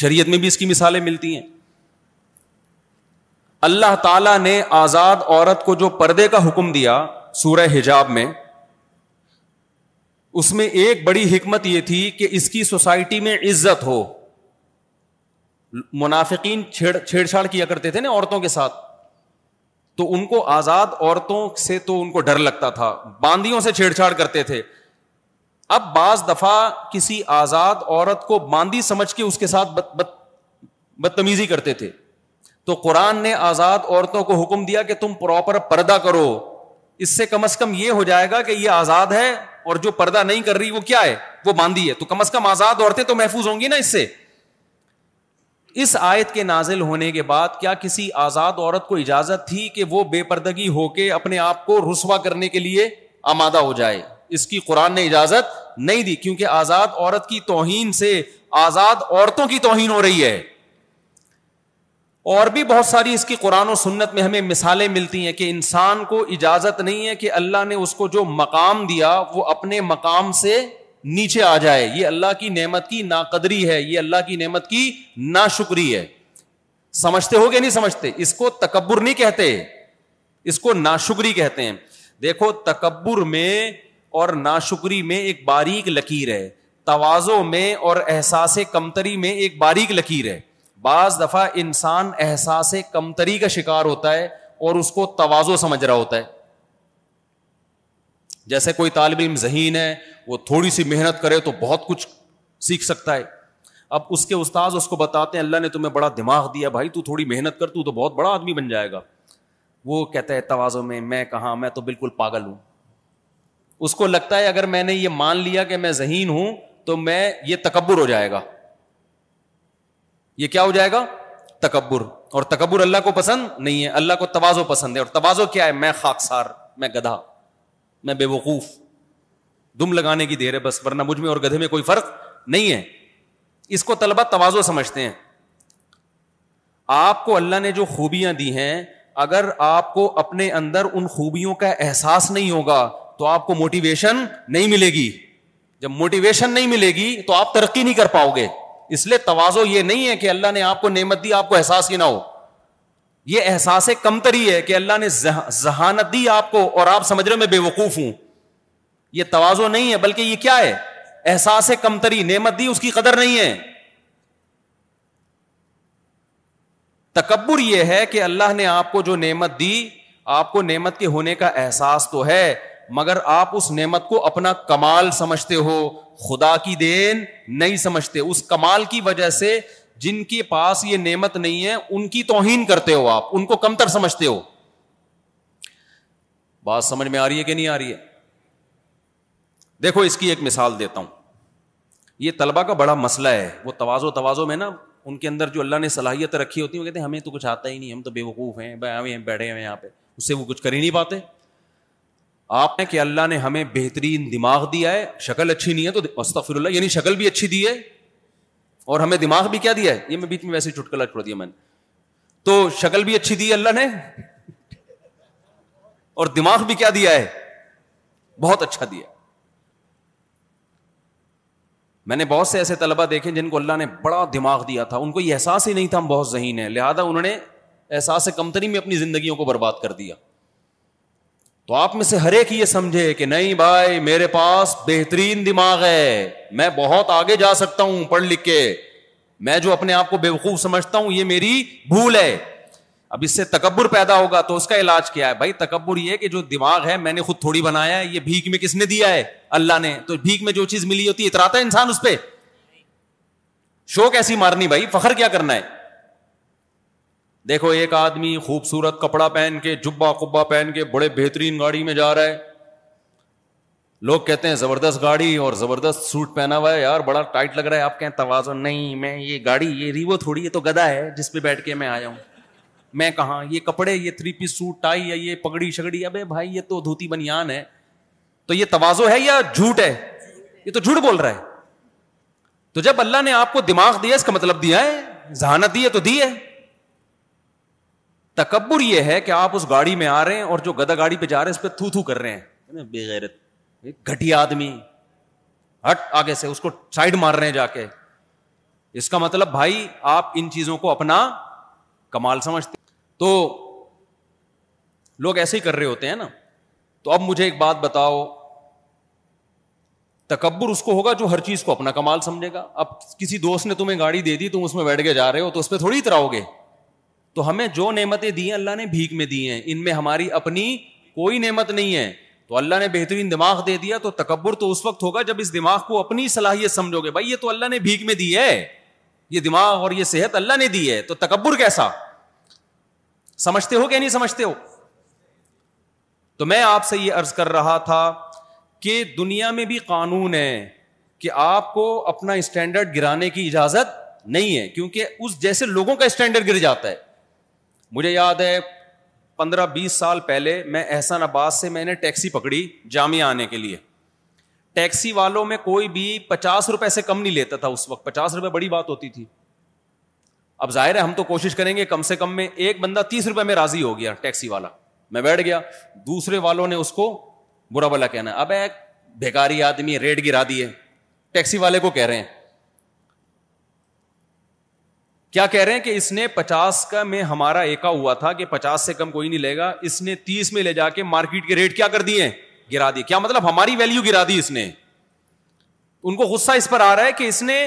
شریعت میں بھی اس کی مثالیں ملتی ہیں اللہ تعالی نے آزاد عورت کو جو پردے کا حکم دیا سورہ حجاب میں اس میں ایک بڑی حکمت یہ تھی کہ اس کی سوسائٹی میں عزت ہو منافقین چھیڑ چھیڑ چھاڑ کیا کرتے تھے نا عورتوں کے ساتھ تو ان کو آزاد عورتوں سے تو ان کو ڈر لگتا تھا باندیوں سے چھیڑ چھاڑ کرتے تھے اب بعض دفعہ کسی آزاد عورت کو باندی سمجھ کے اس کے ساتھ بدتمیزی کرتے تھے تو قرآن نے آزاد عورتوں کو حکم دیا کہ تم پراپر پردہ کرو اس سے کم از کم یہ ہو جائے گا کہ یہ آزاد ہے اور جو پردہ نہیں کر رہی وہ کیا ہے وہ باندھی ہے تو کم از کم آزاد عورتیں تو محفوظ ہوں گی نا اس سے اس آیت کے نازل ہونے کے بعد کیا کسی آزاد عورت کو اجازت تھی کہ وہ بے پردگی ہو کے اپنے آپ کو رسوا کرنے کے لیے آمادہ ہو جائے اس کی قرآن نے اجازت نہیں دی کیونکہ آزاد عورت کی توہین سے آزاد عورتوں کی توہین ہو رہی ہے اور بھی بہت ساری اس کی قرآن و سنت میں ہمیں مثالیں ملتی ہیں کہ انسان کو اجازت نہیں ہے کہ اللہ نے اس کو جو مقام دیا وہ اپنے مقام سے نیچے آ جائے یہ اللہ کی نعمت کی نا قدری ہے یہ اللہ کی نعمت کی نا شکری ہے سمجھتے ہو گیا نہیں سمجھتے اس کو تکبر نہیں کہتے اس کو ناشکری کہتے ہیں دیکھو تکبر میں اور ناشکری میں ایک باریک لکیر ہے توازوں میں اور احساس کمتری میں ایک باریک لکیر ہے بعض دفعہ انسان احساس کمتری کا شکار ہوتا ہے اور اس کو توازو سمجھ رہا ہوتا ہے جیسے کوئی طالب علم ذہین ہے وہ تھوڑی سی محنت کرے تو بہت کچھ سیکھ سکتا ہے اب اس کے استاذ اس کو بتاتے ہیں اللہ نے تمہیں بڑا دماغ دیا بھائی تو تھوڑی محنت کر تو بہت بڑا آدمی بن جائے گا وہ کہتا ہے توازوں میں میں کہاں میں تو بالکل پاگل ہوں اس کو لگتا ہے اگر میں نے یہ مان لیا کہ میں ذہین ہوں تو میں یہ تکبر ہو جائے گا یہ کیا ہو جائے گا تکبر اور تکبر اللہ کو پسند نہیں ہے اللہ کو توازو پسند ہے اور توازو کیا ہے میں خاکسار میں گدھا میں بے وقوف دم لگانے کی دیر ہے بس ورنہ مجھ میں اور گدھے میں کوئی فرق نہیں ہے اس کو طلبہ توازو سمجھتے ہیں آپ کو اللہ نے جو خوبیاں دی ہیں اگر آپ کو اپنے اندر ان خوبیوں کا احساس نہیں ہوگا تو آپ کو موٹیویشن نہیں ملے گی جب موٹیویشن نہیں ملے گی تو آپ ترقی نہیں کر پاؤ گے اس لیے توازو یہ نہیں ہے کہ اللہ نے آپ کو نعمت دی آپ کو احساس ہی نہ ہو یہ احساس کمتری ہے کہ اللہ نے ذہانت دی آپ کو اور آپ سمجھ رہے میں بے وقوف ہوں یہ توازو نہیں ہے بلکہ یہ کیا ہے احساس کمتری نعمت دی اس کی قدر نہیں ہے تکبر یہ ہے کہ اللہ نے آپ کو جو نعمت دی آپ کو نعمت کے ہونے کا احساس تو ہے مگر آپ اس نعمت کو اپنا کمال سمجھتے ہو خدا کی دین نہیں سمجھتے اس کمال کی وجہ سے جن کے پاس یہ نعمت نہیں ہے ان کی توہین کرتے ہو آپ ان کو کمتر سمجھتے ہو بات سمجھ میں آ رہی ہے کہ نہیں آ رہی ہے دیکھو اس کی ایک مثال دیتا ہوں یہ طلبا کا بڑا مسئلہ ہے وہ توازو توازو میں نا ان کے اندر جو اللہ نے صلاحیت رکھی ہوتی ہے وہ کہتے ہیں ہمیں تو کچھ آتا ہی نہیں ہم تو بے وقوف ہیں بیٹھے ہوئے اس سے وہ کچھ کر ہی نہیں پاتے آپ نے کہ اللہ نے ہمیں بہترین دماغ دیا ہے شکل اچھی نہیں ہے تو مستفر اللہ یعنی شکل بھی اچھی دی ہے اور ہمیں دماغ بھی کیا دیا ہے یہ میں بیچ میں ویسے چٹکلا چھوڑ دیا میں نے تو شکل بھی اچھی دی اللہ نے اور دماغ بھی کیا دیا ہے بہت اچھا دیا میں نے بہت سے ایسے طلبا دیکھے جن کو اللہ نے بڑا دماغ دیا تھا ان کو یہ احساس ہی نہیں تھا ہم بہت ذہین ہیں لہٰذا انہوں نے احساس کمتری میں اپنی زندگیوں کو برباد کر دیا تو آپ میں سے ہر ایک یہ سمجھے کہ نہیں بھائی میرے پاس بہترین دماغ ہے میں بہت آگے جا سکتا ہوں پڑھ لکھ کے میں جو اپنے آپ کو بے وقوف سمجھتا ہوں یہ میری بھول ہے اب اس سے تکبر پیدا ہوگا تو اس کا علاج کیا ہے بھائی تکبر یہ کہ جو دماغ ہے میں نے خود تھوڑی بنایا ہے یہ بھیک میں کس نے دیا ہے اللہ نے تو بھیک میں جو چیز ملی ہوتی ہے اتراتا ہے انسان اس پہ شوق ایسی مارنی بھائی فخر کیا کرنا ہے دیکھو ایک آدمی خوبصورت کپڑا پہن کے جبا قبا پہن کے بڑے بہترین گاڑی میں جا رہا ہے لوگ کہتے ہیں زبردست گاڑی اور زبردست سوٹ پہنا ہوا ہے یار بڑا ٹائٹ لگ رہا ہے آپ کہیں توازن نہیں میں یہ گاڑی یہ ریوو تھوڑی یہ تو گدا ہے جس پہ بیٹھ کے میں آیا ہوں میں کہاں یہ کپڑے یہ تھری پیس سوٹ ٹائی یا یہ پگڑی شگڑی ابے بھائی یہ تو دھوتی بنیان ہے تو یہ توازو ہے یا جھوٹ ہے یہ تو جھوٹ بول رہا ہے تو جب اللہ نے آپ کو دماغ دیا اس کا مطلب دیا ہے ذہانت دی ہے تو دی ہے تکبر یہ ہے کہ آپ اس گاڑی میں آ رہے ہیں اور جو گدا گاڑی پہ جا رہے ہیں اس پہ تھو تھو کر رہے ہیں بے غیرت گھٹیا آدمی ہٹ آگے سے اس کو سائڈ مار رہے ہیں جا کے اس کا مطلب بھائی آپ ان چیزوں کو اپنا کمال سمجھتے تو لوگ ایسے ہی کر رہے ہوتے ہیں نا تو اب مجھے ایک بات بتاؤ تکبر اس کو ہوگا جو ہر چیز کو اپنا کمال سمجھے گا اب کسی دوست نے تمہیں گاڑی دے دی تم اس میں بیٹھ کے جا رہے ہو تو اس پہ تھوڑی اتراؤ گے تو ہمیں جو نعمتیں دی ہیں اللہ نے بھیک میں دی ہیں ان میں ہماری اپنی کوئی نعمت نہیں ہے تو اللہ نے بہترین دماغ دے دیا تو تکبر تو اس وقت ہوگا جب اس دماغ کو اپنی صلاحیت سمجھو گے بھائی یہ تو اللہ نے بھیک میں دی ہے یہ دماغ اور یہ صحت اللہ نے دی ہے تو تکبر کیسا سمجھتے ہو کہ نہیں سمجھتے ہو تو میں آپ سے یہ عرض کر رہا تھا کہ دنیا میں بھی قانون ہے کہ آپ کو اپنا اسٹینڈرڈ گرانے کی اجازت نہیں ہے کیونکہ اس جیسے لوگوں کا اسٹینڈرڈ گر جاتا ہے مجھے یاد ہے پندرہ بیس سال پہلے میں احسان آباد سے میں نے ٹیکسی پکڑی جامعہ آنے کے لیے ٹیکسی والوں میں کوئی بھی پچاس روپئے سے کم نہیں لیتا تھا اس وقت پچاس روپئے بڑی بات ہوتی تھی اب ظاہر ہے ہم تو کوشش کریں گے کم سے کم میں ایک بندہ تیس روپے میں راضی ہو گیا ٹیکسی والا میں بیٹھ گیا دوسرے والوں نے اس کو برا بلا کہنا اب ایک بیکاری آدمی ریٹ گرا دیے ٹیکسی والے کو کہہ رہے ہیں کیا کہہ رہے ہیں کہ اس نے پچاس کا میں ہمارا ایکا ہوا تھا کہ پچاس سے کم کوئی نہیں لے گا اس نے تیس میں لے جا کے مارکیٹ کے ریٹ کیا کر دیے گرا دی کیا مطلب ہماری ویلیو گرا دی اس نے ان کو غصہ اس پر آ رہا ہے کہ اس نے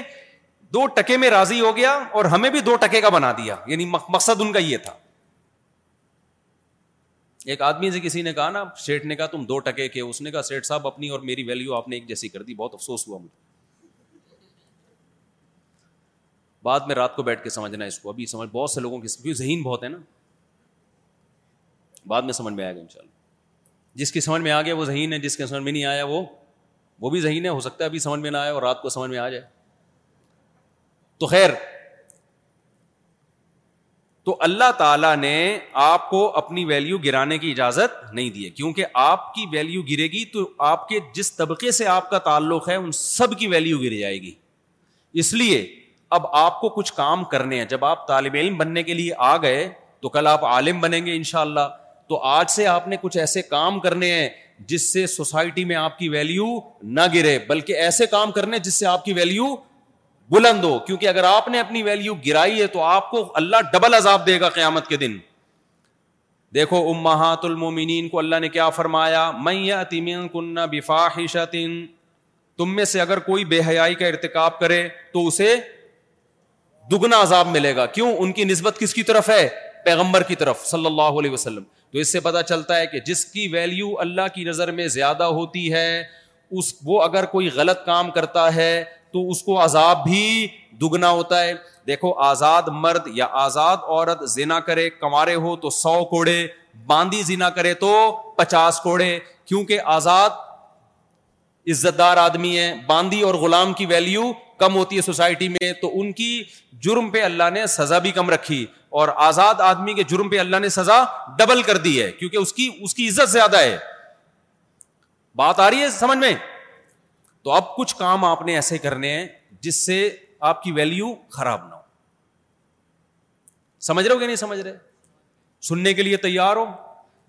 دو ٹکے میں راضی ہو گیا اور ہمیں بھی دو ٹکے کا بنا دیا یعنی مقصد ان کا یہ تھا ایک آدمی سے کسی نے کہا نا سیٹ نے کہا تم دو ٹکے کے اس نے کہا سیٹ صاحب اپنی اور میری ویلیو آپ نے ایک جیسی کر دی بہت افسوس ہوا مجھے بعد میں رات کو بیٹھ کے سمجھنا اس کو ابھی سمجھ بہت سے لوگوں کی ذہین بہت ہے نا بعد میں سمجھ میں آئے گا ان شاء اللہ جس کی سمجھ میں آ گیا وہ ذہین ہے جس کے سمجھ میں نہیں آیا وہ وہ بھی ذہین ہے ہو سکتا ہے ابھی سمجھ میں نہ آئے اور رات کو سمجھ میں آ جائے تو خیر تو اللہ تعالیٰ نے آپ کو اپنی ویلیو گرانے کی اجازت نہیں دی کیونکہ آپ کی ویلیو گرے گی تو آپ کے جس طبقے سے آپ کا تعلق ہے ان سب کی ویلیو گر جائے گی اس لیے اب آپ کو کچھ کام کرنے ہیں جب آپ طالب علم بننے کے لیے آ گئے تو کل آپ عالم بنیں گے انشاءاللہ تو آج سے آپ نے کچھ ایسے کام کرنے ہیں جس سے سوسائٹی میں آپ کی ویلیو نہ گرے بلکہ ایسے کام کرنے جس سے آپ کی ویلیو بلند ہو کیونکہ اگر آپ نے اپنی ویلیو گرائی ہے تو آپ کو اللہ ڈبل عذاب دے گا قیامت کے دن دیکھو امہات المومنین کو اللہ نے کیا فرمایا میں تم میں سے اگر کوئی بے حیائی کا ارتکاب کرے تو اسے دگنا عذاب ملے گا کیوں ان کی نسبت کس کی طرف ہے پیغمبر کی طرف صلی اللہ علیہ وسلم تو اس سے پتا چلتا ہے کہ جس کی ویلیو اللہ کی نظر میں زیادہ ہوتی ہے اس وہ اگر کوئی غلط کام کرتا ہے تو اس کو عذاب بھی دگنا ہوتا ہے دیکھو آزاد مرد یا آزاد عورت کرے کمارے ہو تو سو کوڑے باندی زنا کرے تو پچاس کوڑے کیونکہ آزاد عزت دار آدمی ہے باندی اور غلام کی ویلیو کم ہوتی ہے سوسائٹی میں تو ان کی جرم پہ اللہ نے سزا بھی کم رکھی اور آزاد آدمی کے جرم پہ اللہ نے سزا ڈبل کر دی ہے کیونکہ اس کی عزت زیادہ ہے بات آ رہی ہے سمجھ میں تو اب کچھ کام آپ نے ایسے کرنے ہیں جس سے آپ کی ویلو خراب نہ ہو سمجھ رہے ہو کہ نہیں سمجھ رہے سننے کے لیے تیار ہو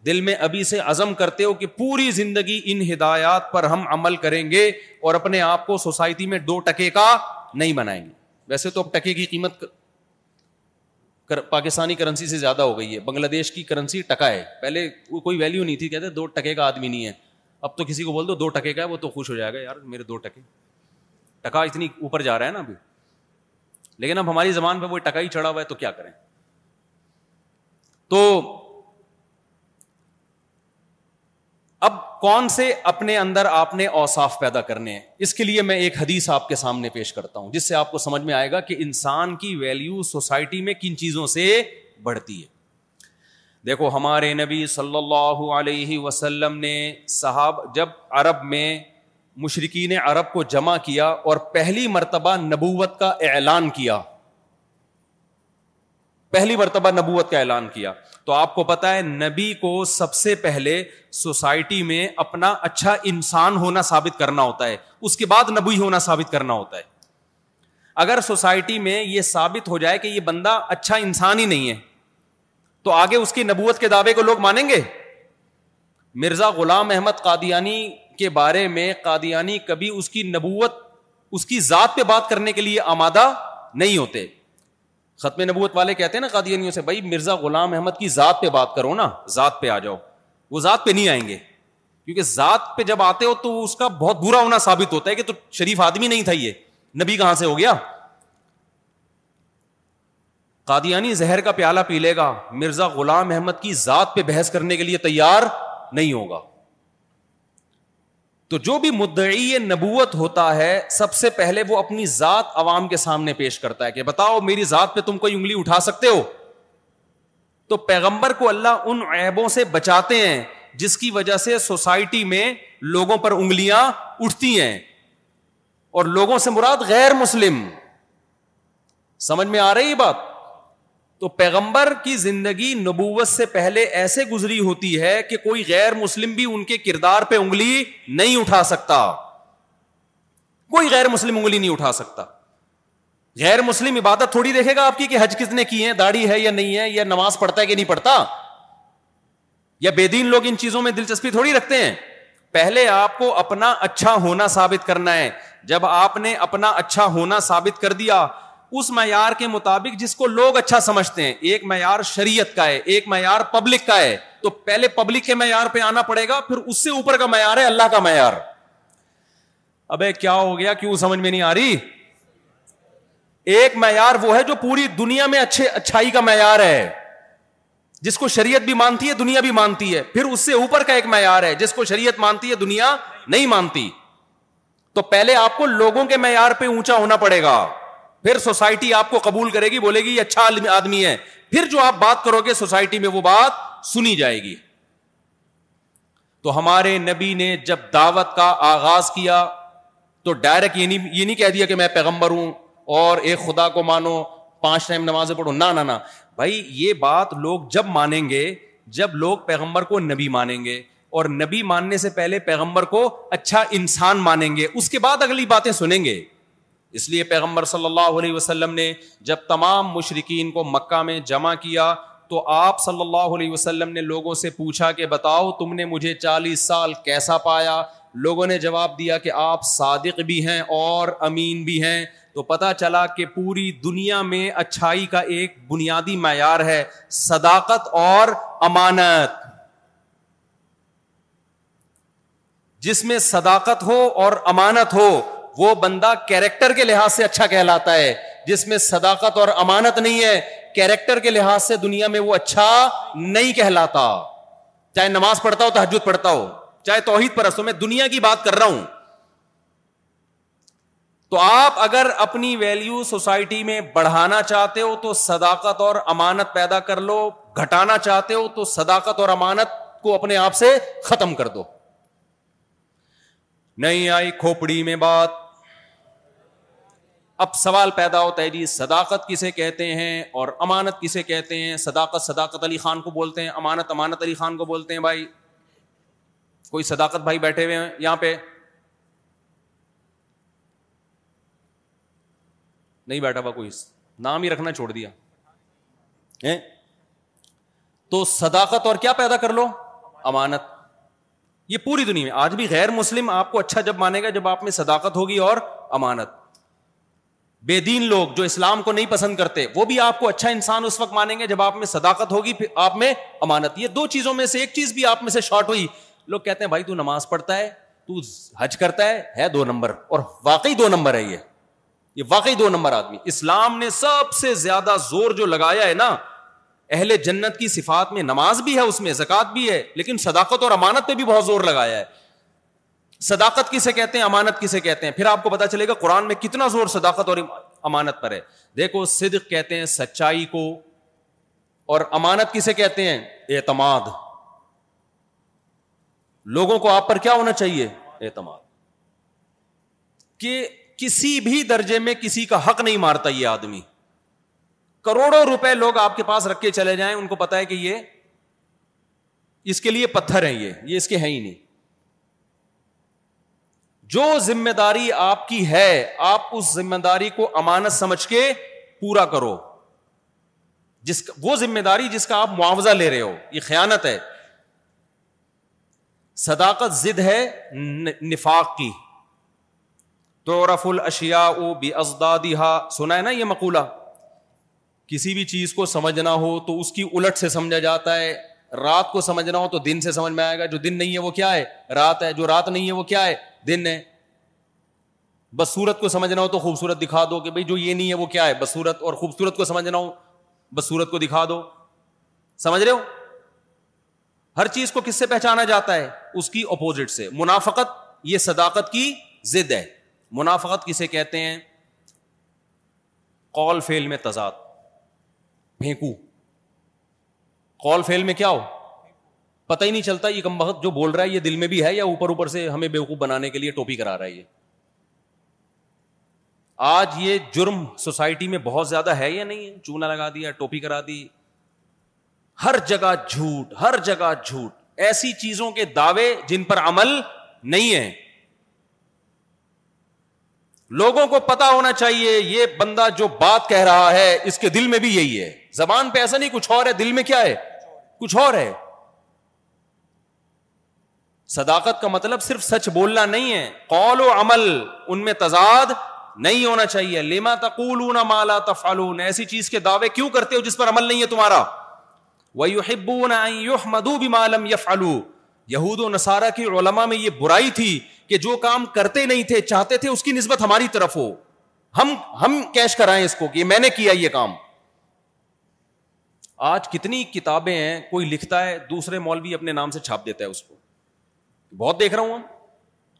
دل میں ابھی سے عزم کرتے ہو کہ پوری زندگی ان ہدایات پر ہم عمل کریں گے اور اپنے آپ کو سوسائٹی میں دو ٹکے کا نہیں بنائیں گے ویسے تو اب ٹکے کی قیمت پاکستانی کرنسی سے زیادہ ہو گئی ہے بنگلہ دیش کی کرنسی ٹکا ہے پہلے کوئی ویلیو نہیں تھی کہتے دو ٹکے کا آدمی نہیں ہے اب تو کسی کو بول دو دو ٹکے کا ہے وہ تو خوش ہو جائے گا یار میرے دو ٹکے ٹکا اتنی اوپر جا رہا ہے نا ابھی لیکن اب ہماری زبان پہ وہ ٹکا ہی چڑھا ہوا ہے تو کیا کریں تو اب کون سے اپنے اندر آپ نے اوساف پیدا کرنے ہیں اس کے لیے میں ایک حدیث آپ کے سامنے پیش کرتا ہوں جس سے آپ کو سمجھ میں آئے گا کہ انسان کی ویلیو سوسائٹی میں کن چیزوں سے بڑھتی ہے دیکھو ہمارے نبی صلی اللہ علیہ وسلم نے صاحب جب عرب میں مشرقین عرب کو جمع کیا اور پہلی مرتبہ نبوت کا اعلان کیا پہلی مرتبہ نبوت کا اعلان کیا تو آپ کو پتا ہے نبی کو سب سے پہلے سوسائٹی میں اپنا اچھا انسان ہونا ثابت کرنا ہوتا ہے اس کے بعد ہونا ثابت ثابت کرنا ہوتا ہے اگر سوسائٹی میں یہ یہ ہو جائے کہ بندہ اچھا انسان ہی نہیں ہے تو آگے اس کی نبوت کے دعوے کو لوگ مانیں گے مرزا غلام احمد قادیانی کے بارے میں قادیانی کبھی اس کی نبوت اس کی ذات پہ بات کرنے کے لیے آمادہ نہیں ہوتے ختم نبوت والے کہتے ہیں نا قادیانیوں سے بھائی مرزا غلام احمد کی ذات پہ بات کرو نا ذات پہ آ جاؤ وہ ذات پہ نہیں آئیں گے کیونکہ ذات پہ جب آتے ہو تو اس کا بہت برا ہونا ثابت ہوتا ہے کہ تو شریف آدمی نہیں تھا یہ نبی کہاں سے ہو گیا قادیانی زہر کا پیالہ پی لے گا مرزا غلام احمد کی ذات پہ بحث کرنے کے لیے تیار نہیں ہوگا تو جو بھی مدعی نبوت ہوتا ہے سب سے پہلے وہ اپنی ذات عوام کے سامنے پیش کرتا ہے کہ بتاؤ میری ذات پہ تم کوئی انگلی اٹھا سکتے ہو تو پیغمبر کو اللہ ان عیبوں سے بچاتے ہیں جس کی وجہ سے سوسائٹی میں لوگوں پر انگلیاں اٹھتی ہیں اور لوگوں سے مراد غیر مسلم سمجھ میں آ رہی بات تو پیغمبر کی زندگی نبوت سے پہلے ایسے گزری ہوتی ہے کہ کوئی غیر مسلم بھی ان کے کردار پہ انگلی نہیں اٹھا سکتا کوئی غیر مسلم انگلی نہیں اٹھا سکتا غیر مسلم عبادت تھوڑی دیکھے گا آپ کی کہ حج کس نے کی ہے داڑھی ہے یا نہیں ہے یا نماز پڑھتا ہے کہ نہیں پڑھتا یا بے دین لوگ ان چیزوں میں دلچسپی تھوڑی رکھتے ہیں پہلے آپ کو اپنا اچھا ہونا ثابت کرنا ہے جب آپ نے اپنا اچھا ہونا ثابت کر دیا اس معیار کے مطابق جس کو لوگ اچھا سمجھتے ہیں ایک معیار شریعت کا ہے ایک معیار پبلک کا ہے تو پہلے پبلک کے معیار پہ آنا پڑے گا پھر اس سے اوپر کا معیار ہے اللہ کا معیار ابے کیا ہو گیا کیوں سمجھ میں نہیں آ رہی ایک معیار وہ ہے جو پوری دنیا میں اچھے اچھائی کا معیار ہے جس کو شریعت بھی مانتی ہے دنیا بھی مانتی ہے پھر اس سے اوپر کا ایک معیار ہے جس کو شریعت مانتی ہے دنیا نہیں مانتی تو پہلے آپ کو لوگوں کے معیار پہ اونچا ہونا پڑے گا پھر سوسائٹی آپ کو قبول کرے گی بولے گی یہ اچھا آدمی ہے پھر جو آپ بات کرو گے سوسائٹی میں وہ بات سنی جائے گی تو ہمارے نبی نے جب دعوت کا آغاز کیا تو ڈائریکٹ یہ نہیں یہ نہیں کہہ دیا کہ میں پیغمبر ہوں اور ایک خدا کو مانو پانچ ٹائم نماز پڑھو نہ نہ بھائی یہ بات لوگ جب مانیں گے جب لوگ پیغمبر کو نبی مانیں گے اور نبی ماننے سے پہلے پیغمبر کو اچھا انسان مانیں گے اس کے بعد اگلی باتیں سنیں گے اس لیے پیغمبر صلی اللہ علیہ وسلم نے جب تمام مشرقین کو مکہ میں جمع کیا تو آپ صلی اللہ علیہ وسلم نے لوگوں سے پوچھا کہ بتاؤ تم نے مجھے چالیس سال کیسا پایا لوگوں نے جواب دیا کہ آپ صادق بھی ہیں اور امین بھی ہیں تو پتہ چلا کہ پوری دنیا میں اچھائی کا ایک بنیادی معیار ہے صداقت اور امانت جس میں صداقت ہو اور امانت ہو وہ بندہ کیریکٹر کے لحاظ سے اچھا کہلاتا ہے جس میں صداقت اور امانت نہیں ہے کیریکٹر کے لحاظ سے دنیا میں وہ اچھا نہیں کہلاتا چاہے نماز پڑھتا ہو تحجد پڑھتا ہو چاہے توحید ہو میں دنیا کی بات کر رہا ہوں تو آپ اگر اپنی ویلیو سوسائٹی میں بڑھانا چاہتے ہو تو صداقت اور امانت پیدا کر لو گھٹانا چاہتے ہو تو صداقت اور امانت کو اپنے آپ سے ختم کر دو نہیں آئی کھوپڑی میں بات اب سوال پیدا ہوتا ہے جی صداقت کسے کہتے ہیں اور امانت کسے کہتے ہیں صداقت صداقت علی خان کو بولتے ہیں امانت امانت علی خان کو بولتے ہیں بھائی کوئی صداقت بھائی بیٹھے ہوئے ہیں یہاں پہ نہیں بیٹھا ہوا کوئی نام ہی رکھنا چھوڑ دیا تو صداقت اور کیا پیدا کر لو امانت یہ پوری دنیا میں آج بھی غیر مسلم آپ کو اچھا جب مانے گا جب آپ میں صداقت ہوگی اور امانت بے دین لوگ جو اسلام کو نہیں پسند کرتے وہ بھی آپ کو اچھا انسان اس وقت مانیں گے جب آپ میں صداقت ہوگی آپ میں امانت یہ دو چیزوں میں سے ایک چیز بھی آپ میں سے شارٹ ہوئی لوگ کہتے ہیں بھائی تو نماز پڑھتا ہے تو حج کرتا ہے ہے دو نمبر اور واقعی دو نمبر ہے یہ یہ واقعی دو نمبر آدمی اسلام نے سب سے زیادہ زور جو لگایا ہے نا اہل جنت کی صفات میں نماز بھی ہے اس میں زکوٰۃ بھی ہے لیکن صداقت اور امانت پہ بھی بہت زور لگایا ہے صداقت کسے کہتے ہیں امانت کسے کہتے ہیں پھر آپ کو پتا چلے گا قرآن میں کتنا زور صداقت اور امانت پر ہے دیکھو صدق کہتے ہیں سچائی کو اور امانت کسے کہتے ہیں اعتماد لوگوں کو آپ پر کیا ہونا چاہیے اعتماد کہ کسی بھی درجے میں کسی کا حق نہیں مارتا یہ آدمی کروڑوں روپے لوگ آپ کے پاس رکھ کے چلے جائیں ان کو پتا ہے کہ یہ اس کے لیے پتھر ہیں یہ یہ اس کے ہیں ہی نہیں جو ذمہ داری آپ کی ہے آپ اس ذمہ داری کو امانت سمجھ کے پورا کرو جس وہ ذمہ داری جس کا آپ معاوضہ لے رہے ہو یہ خیانت ہے صداقت ضد ہے نفاق کی تو رف الشیا او بی ازدا سنا ہے نا یہ مقولہ کسی بھی چیز کو سمجھنا ہو تو اس کی الٹ سے سمجھا جاتا ہے رات کو سمجھنا ہو تو دن سے سمجھ میں آئے گا جو دن نہیں ہے وہ کیا ہے رات ہے جو رات نہیں ہے وہ کیا ہے دن ہے بصورت کو سمجھنا ہو تو خوبصورت دکھا دو کہ بھائی جو یہ نہیں ہے وہ کیا ہے بصورت اور خوبصورت کو سمجھنا ہو بصورت کو دکھا دو سمجھ رہے ہو ہر چیز کو کس سے پہچانا جاتا ہے اس کی اپوزٹ سے منافقت یہ صداقت کی ضد ہے منافقت کسے کہتے ہیں کال فیل میں تضاد پھینکو کال فیل میں کیا ہو ہی نہیں چلتا یہ کم جو بول رہا ہے یہ دل میں بھی ہے یا اوپر اوپر سے ہمیں بیوقوف بنانے کے لیے ٹوپی کرا رہا ہے یہ آج یہ جرم سوسائٹی میں بہت زیادہ ہے یا نہیں چونا لگا دیا ٹوپی کرا دی ہر جگہ جھوٹ ہر جگہ جھوٹ ایسی چیزوں کے دعوے جن پر عمل نہیں ہے لوگوں کو پتا ہونا چاہیے یہ بندہ جو بات کہہ رہا ہے اس کے دل میں بھی یہی ہے زبان پہ ایسا نہیں کچھ اور ہے دل میں کیا ہے کچھ اور ہے صداقت کا مطلب صرف سچ بولنا نہیں ہے قول و عمل ان میں تضاد نہیں ہونا چاہیے لیما تقول مالا تفالون ایسی چیز کے دعوے کیوں کرتے ہو جس پر عمل نہیں ہے تمہارا یہود و نصارہ کی علماء میں یہ برائی تھی کہ جو کام کرتے نہیں تھے چاہتے تھے اس کی نسبت ہماری طرف ہو ہم ہم کیش کرائیں اس کو کہ میں نے کیا یہ کام آج کتنی کتابیں ہیں کوئی لکھتا ہے دوسرے مولوی اپنے نام سے چھاپ دیتا ہے اس کو بہت دیکھ رہا ہوں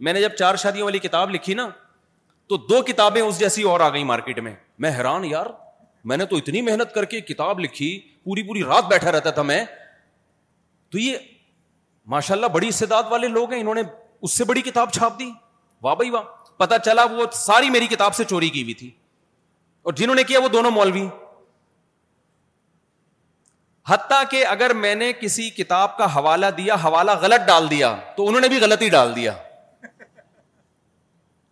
میں نے جب چار شادیوں والی کتاب لکھی نا تو دو کتابیں اس جیسی اور آ گئی مارکیٹ میں میں حیران یار میں نے تو اتنی محنت کر کے کتاب لکھی پوری پوری رات بیٹھا رہتا تھا میں تو یہ ماشاء اللہ بڑی استداد والے لوگ ہیں انہوں نے اس سے بڑی کتاب چھاپ دی واہ بھائی واہ پتا چلا وہ ساری میری کتاب سے چوری کی ہوئی تھی اور جنہوں نے کیا وہ دونوں مولوی حتیٰ کہ اگر میں نے کسی کتاب کا حوالہ دیا حوالہ غلط ڈال دیا تو انہوں نے بھی غلطی ڈال دیا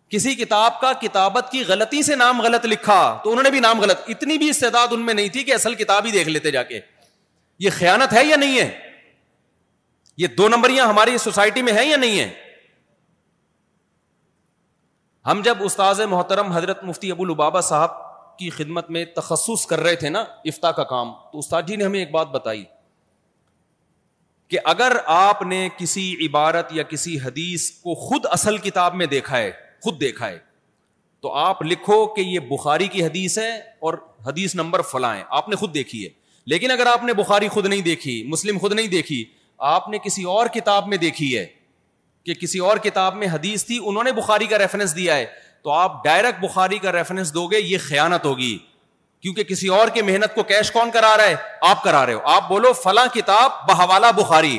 کسی کتاب کا کتابت کی غلطی سے نام غلط لکھا تو انہوں نے بھی نام غلط اتنی بھی استعداد ان میں نہیں تھی کہ اصل کتاب ہی دیکھ لیتے جا کے یہ خیانت ہے یا نہیں ہے یہ دو نمبریاں ہماری سوسائٹی میں ہیں یا نہیں ہے ہم جب استاذ محترم حضرت مفتی ابو البابا صاحب کی خدمت میں تخصص کر رہے تھے نا افتا کا کام تو استاد جی نے ہمیں ایک بات بتائی کہ اگر آپ نے کسی عبارت یا کسی حدیث کو خود اصل کتاب میں دیکھا ہے خود دیکھا ہے تو آپ لکھو کہ یہ بخاری کی حدیث ہے اور حدیث نمبر فلاں آپ نے خود دیکھی ہے لیکن اگر آپ نے بخاری خود نہیں دیکھی مسلم خود نہیں دیکھی آپ نے کسی اور کتاب میں دیکھی ہے کہ کسی اور کتاب میں حدیث تھی انہوں نے بخاری کا ریفرنس دیا ہے تو آپ ڈائریکٹ بخاری کا ریفرنس دو گے یہ خیانت ہوگی کیونکہ کسی اور کی محنت کو کیش کون کرا رہا ہے آپ کرا رہے ہو آپ بولو فلاں کتاب بحوالہ بخاری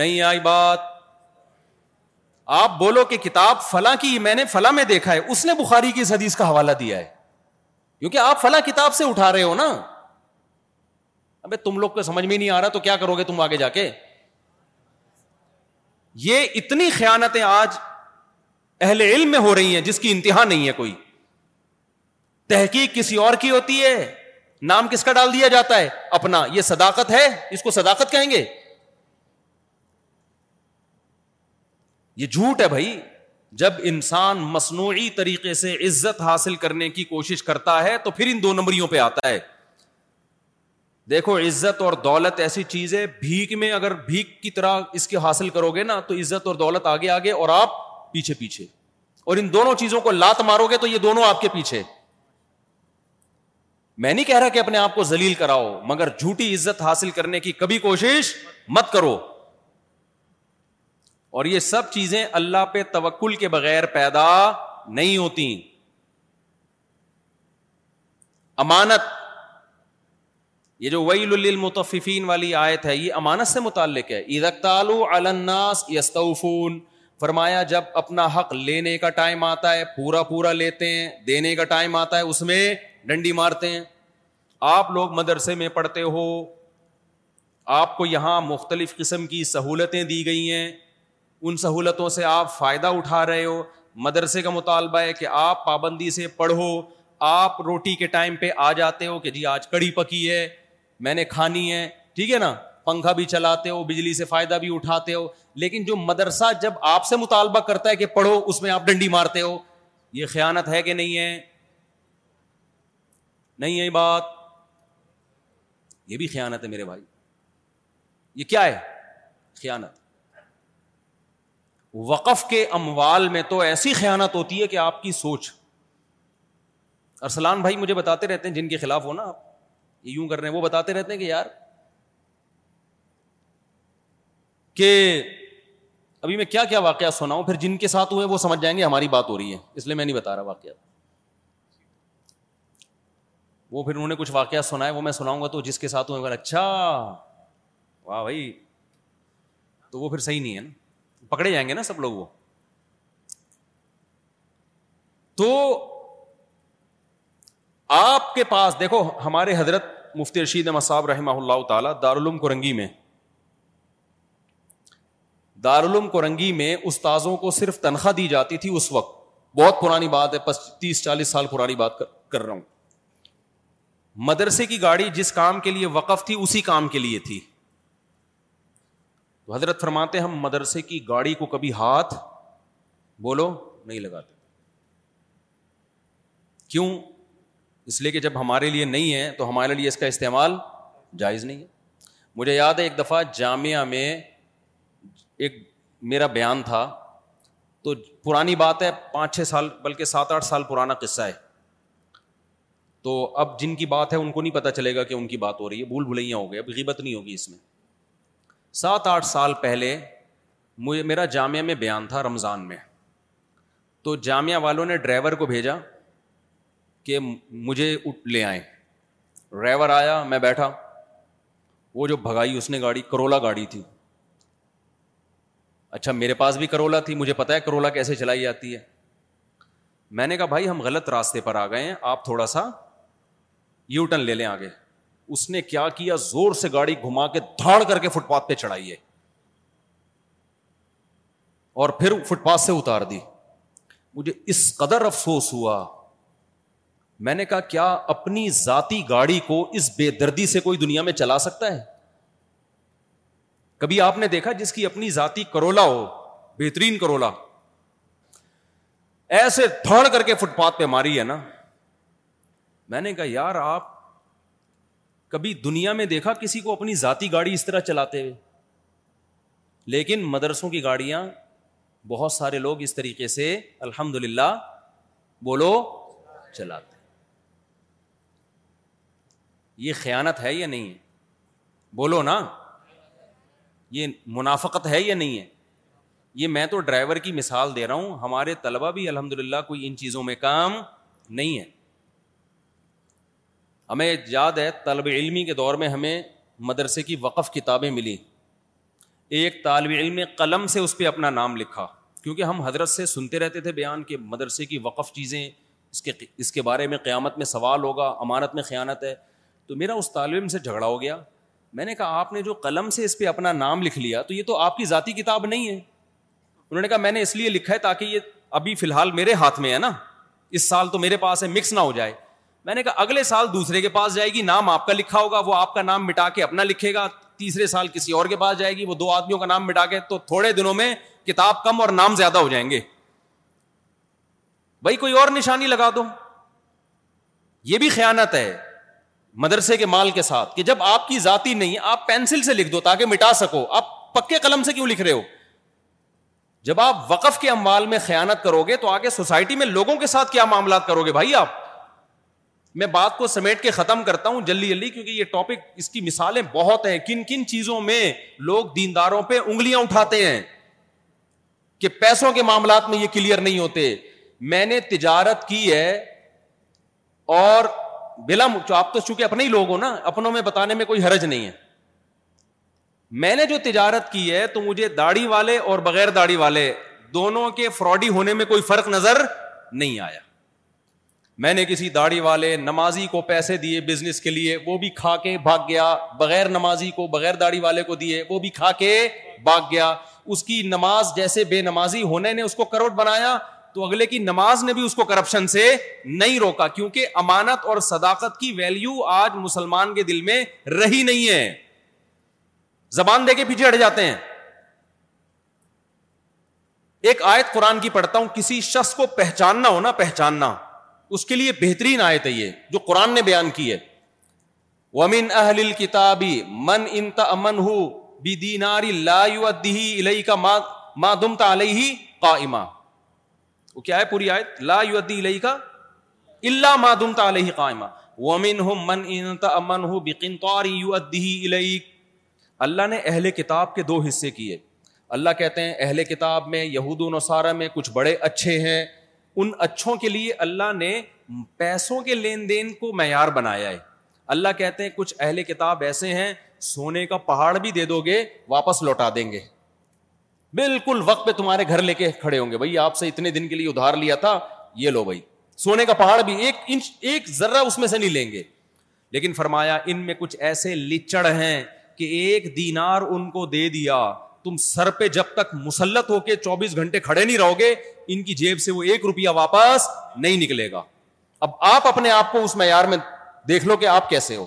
نہیں آئی بات آپ بولو کہ کتاب فلاں کی میں نے فلاں میں دیکھا ہے اس نے بخاری کی اس حدیث کا حوالہ دیا ہے کیونکہ آپ فلاں کتاب سے اٹھا رہے ہو نا ابے تم لوگ کو سمجھ میں نہیں آ رہا تو کیا کرو گے تم آگے جا کے یہ اتنی خیانتیں آج اہل علم میں ہو رہی ہیں جس کی انتہا نہیں ہے کوئی تحقیق کسی اور کی ہوتی ہے نام کس کا ڈال دیا جاتا ہے اپنا یہ صداقت ہے اس کو صداقت کہیں گے یہ جھوٹ ہے بھائی جب انسان مصنوعی طریقے سے عزت حاصل کرنے کی کوشش کرتا ہے تو پھر ان دو نمبریوں پہ آتا ہے دیکھو عزت اور دولت ایسی چیز ہے بھیک میں اگر بھیک کی طرح اس کے حاصل کرو گے نا تو عزت اور دولت آگے آگے اور آپ پیچھے پیچھے اور ان دونوں چیزوں کو لات مارو گے تو یہ دونوں آپ کے پیچھے میں نہیں کہہ رہا کہ اپنے آپ کو زلیل کراؤ مگر جھوٹی عزت حاصل کرنے کی کبھی کوشش مت کرو اور یہ سب چیزیں اللہ پہ توکل کے بغیر پیدا نہیں ہوتی امانت یہ جو ویل متفین والی آیت ہے یہ امانت سے متعلق ہے الناس یستوفون فرمایا جب اپنا حق لینے کا ٹائم آتا ہے پورا پورا لیتے ہیں دینے کا ٹائم آتا ہے اس میں ڈنڈی مارتے ہیں آپ لوگ مدرسے میں پڑھتے ہو آپ کو یہاں مختلف قسم کی سہولتیں دی گئی ہیں ان سہولتوں سے آپ فائدہ اٹھا رہے ہو مدرسے کا مطالبہ ہے کہ آپ پابندی سے پڑھو آپ روٹی کے ٹائم پہ آ جاتے ہو کہ جی آج کڑی پکی ہے میں نے کھانی ہے ٹھیک ہے نا پنکھا بھی چلاتے ہو بجلی سے فائدہ بھی اٹھاتے ہو لیکن جو مدرسہ جب آپ سے مطالبہ کرتا ہے کہ پڑھو اس میں آپ ڈنڈی مارتے ہو یہ خیانت ہے کہ نہیں ہے نہیں ہے بات یہ بھی خیانت ہے میرے بھائی یہ کیا ہے خیانت وقف کے اموال میں تو ایسی خیانت ہوتی ہے کہ آپ کی سوچ ارسلان بھائی مجھے بتاتے رہتے ہیں جن کے خلاف ہو نا آپ یہ یوں کر رہے ہیں وہ بتاتے رہتے ہیں کہ یار کہ ابھی میں کیا کیا واقعات سناؤں پھر جن کے ساتھ ہوئے وہ سمجھ جائیں گے ہماری بات ہو رہی ہے اس لیے میں نہیں بتا رہا واقعات وہ پھر انہوں نے کچھ واقعات سنا ہے وہ میں سناؤں گا تو جس کے ساتھ ہوئے اچھا واہ بھائی تو وہ پھر صحیح نہیں ہے نا پکڑے جائیں گے نا سب لوگ وہ تو آپ کے پاس دیکھو ہمارے حضرت مفتی رشید احمد صاحب رحمہ اللہ تعالیٰ دارالعلوم کو رنگی میں دارالعلوم کورنگی میں استاذوں کو صرف تنخواہ دی جاتی تھی اس وقت بہت پرانی بات ہے تیس چالیس سال پرانی بات کر رہا ہوں مدرسے کی گاڑی جس کام کے لیے وقف تھی اسی کام کے لیے تھی حضرت فرماتے ہم مدرسے کی گاڑی کو کبھی ہاتھ بولو نہیں لگاتے کیوں اس لیے کہ جب ہمارے لیے نہیں ہے تو ہمارے لیے اس کا استعمال جائز نہیں ہے مجھے یاد ہے ایک دفعہ جامعہ میں ایک میرا بیان تھا تو پرانی بات ہے پانچ چھ سال بلکہ سات آٹھ سال پرانا قصہ ہے تو اب جن کی بات ہے ان کو نہیں پتا چلے گا کہ ان کی بات ہو رہی ہے بھول بھلیاں ہو گئے اب غیبت نہیں ہوگی اس میں سات آٹھ سال پہلے مجھے میرا جامعہ میں بیان تھا رمضان میں تو جامعہ والوں نے ڈرائیور کو بھیجا کہ مجھے اٹھ لے آئیں ڈرائیور آیا میں بیٹھا وہ جو بھگائی اس نے گاڑی کرولا گاڑی تھی اچھا میرے پاس بھی کرولا تھی مجھے پتا ہے کرولا کیسے چلائی جاتی ہے میں نے کہا بھائی ہم غلط راستے پر آ گئے ہیں آپ تھوڑا سا یو ٹرن لے لیں آگے اس نے کیا کیا زور سے گاڑی گھما کے دھاڑ کر کے فٹ پاتھ پہ چڑھائیے اور پھر فٹ پاتھ سے اتار دی مجھے اس قدر افسوس ہوا میں نے کہا کیا اپنی ذاتی گاڑی کو اس بے دردی سے کوئی دنیا میں چلا سکتا ہے کبھی آپ نے دیکھا جس کی اپنی ذاتی کرولا ہو بہترین کرولا ایسے تھڑ کر کے فٹ پاتھ پہ ماری ہے نا میں نے کہا یار آپ کبھی دنیا میں دیکھا کسی کو اپنی ذاتی گاڑی اس طرح چلاتے ہوئے لیکن مدرسوں کی گاڑیاں بہت سارے لوگ اس طریقے سے الحمد للہ بولو چلاتے یہ خیانت ہے یا نہیں بولو نا یہ منافقت ہے یا نہیں ہے یہ میں تو ڈرائیور کی مثال دے رہا ہوں ہمارے طلبہ بھی الحمد للہ کوئی ان چیزوں میں کام نہیں ہے ہمیں یاد ہے طلب علمی کے دور میں ہمیں مدرسے کی وقف کتابیں ملی ایک طالب علم نے قلم سے اس پہ اپنا نام لکھا کیونکہ ہم حضرت سے سنتے رہتے تھے بیان کہ مدرسے کی وقف چیزیں اس کے اس کے بارے میں قیامت میں سوال ہوگا امانت میں خیانت ہے تو میرا اس طالب علم سے جھگڑا ہو گیا میں نے کہا آپ نے جو قلم سے اس پہ اپنا نام لکھ لیا تو یہ تو آپ کی ذاتی کتاب نہیں ہے انہوں نے کہا میں نے اس لیے لکھا ہے تاکہ یہ ابھی فی الحال میرے ہاتھ میں ہے نا اس سال تو میرے پاس ہے مکس نہ ہو جائے میں نے کہا اگلے سال دوسرے کے پاس جائے گی نام آپ کا لکھا ہوگا وہ آپ کا نام مٹا کے اپنا لکھے گا تیسرے سال کسی اور کے پاس جائے گی وہ دو آدمیوں کا نام مٹا کے تو تھوڑے دنوں میں کتاب کم اور نام زیادہ ہو جائیں گے بھائی کوئی اور نشانی لگا دو یہ بھی خیانت ہے مدرسے کے مال کے ساتھ کہ جب آپ کی ذاتی نہیں آپ پینسل سے لکھ دو تاکہ مٹا سکو آپ پکے قلم سے کیوں لکھ رہے ہو جب آپ وقف کے اموال میں خیانت کرو گے تو آگے سوسائٹی میں لوگوں کے ساتھ کیا معاملات کرو گے بھائی آپ میں بات کو سمیٹ کے ختم کرتا ہوں جلدی جلدی کیونکہ یہ ٹاپک اس کی مثالیں بہت ہیں کن کن چیزوں میں لوگ دینداروں پہ انگلیاں اٹھاتے ہیں کہ پیسوں کے معاملات میں یہ کلیئر نہیں ہوتے میں نے تجارت کی ہے اور بلا مچو آپ تو چونکہ اپنے ہی لوگ ہو نا اپنوں میں بتانے میں کوئی حرج نہیں ہے میں نے جو تجارت کی ہے تو مجھے داڑھی والے اور بغیر داڑھی والے دونوں کے فراڈی ہونے میں کوئی فرق نظر نہیں آیا میں نے کسی داڑھی والے نمازی کو پیسے دیے بزنس کے لیے وہ بھی کھا کے بھاگ گیا بغیر نمازی کو بغیر داڑھی والے کو دیے وہ بھی کھا کے بھاگ گیا اس کی نماز جیسے بے نمازی ہونے نے اس کو کروٹ بنایا تو اگلے کی نماز نے بھی اس کو کرپشن سے نہیں روکا کیونکہ امانت اور صداقت کی ویلیو آج مسلمان کے دل میں رہی نہیں ہے زبان دے کے پیچھے ہٹ جاتے ہیں ایک آیت قرآن کی پڑھتا ہوں کسی شخص کو پہچاننا ہونا پہچاننا اس کے لیے بہترین آیت ہے یہ جو قرآن نے بیان کی ہے وہ کیا ہے پوری آیت لا من کا اللہ بقنطار علی قائمہ اللہ نے اہل کتاب کے دو حصے کیے اللہ کہتے ہیں اہل کتاب میں یہود و نصارہ میں کچھ بڑے اچھے ہیں ان اچھوں کے لیے اللہ نے پیسوں کے لین دین کو معیار بنایا ہے اللہ کہتے ہیں کچھ اہل کتاب ایسے ہیں سونے کا پہاڑ بھی دے دو گے واپس لوٹا دیں گے بالکل وقت پہ تمہارے گھر لے کے کھڑے ہوں گے بھائی آپ سے اتنے دن کے لیے ادھار لیا تھا یہ لو بھائی سونے کا پہاڑ بھی ایک انچ ایک ذرا اس میں سے نہیں لیں گے لیکن فرمایا ان میں کچھ ایسے لچڑ ہیں کہ ایک دینار ان کو دے دیا تم سر پہ جب تک مسلط ہو کے چوبیس گھنٹے کھڑے نہیں رہو گے ان کی جیب سے وہ ایک روپیہ واپس نہیں نکلے گا اب آپ اپنے آپ کو اس معیار میں دیکھ لو کہ آپ کیسے ہو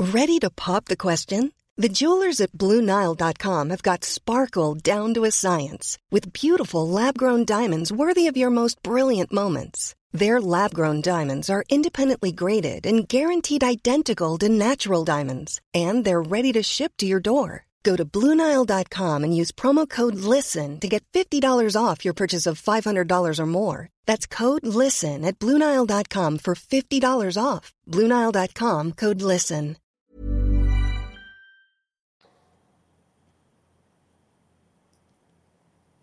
Ready to pop at Blue Nile dot com ground اسپارکلفل وردی of your most brilliant ground diamonds are independently graded and guaranteed identical ڈینٹیکل natural diamonds ready to your door Blue Nile dot com use more. That's off LISTEN purchase five hundred off off. Nile dot LISTEN.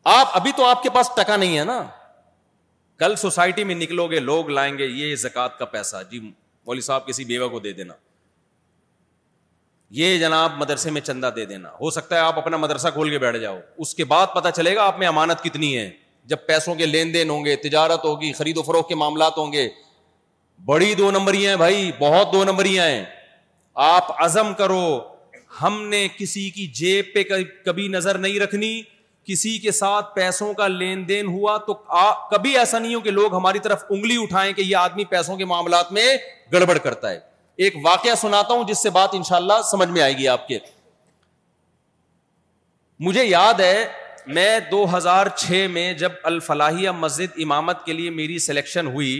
آپ ابھی تو آپ کے پاس ٹکا نہیں ہے نا کل society میں نکلو گے لوگ لائیں گے یہ زکات کا پیسہ جی مولوی صاحب کسی بیوہ کو دے دینا یہ جناب مدرسے میں چندہ دے دینا ہو سکتا ہے آپ اپنا مدرسہ کھول کے بیٹھ جاؤ اس کے بعد پتا چلے گا آپ میں امانت کتنی ہے جب پیسوں کے لین دین ہوں گے تجارت ہوگی خرید و فروخت کے معاملات ہوں گے بڑی دو نمبریاں بھائی بہت دو نمبریاں ہیں آپ عزم کرو ہم نے کسی کی جیب پہ کبھی نظر نہیں رکھنی کسی کے ساتھ پیسوں کا لین دین ہوا تو کبھی ایسا نہیں ہو کہ لوگ ہماری طرف انگلی اٹھائیں کہ یہ آدمی پیسوں کے معاملات میں گڑبڑ کرتا ہے ایک واقعہ سناتا ہوں جس سے بات انشاءاللہ سمجھ میں آئے گی آپ کے مجھے یاد ہے میں دو ہزار چھ میں جب الفلاحیہ مسجد امامت کے لیے میری سلیکشن ہوئی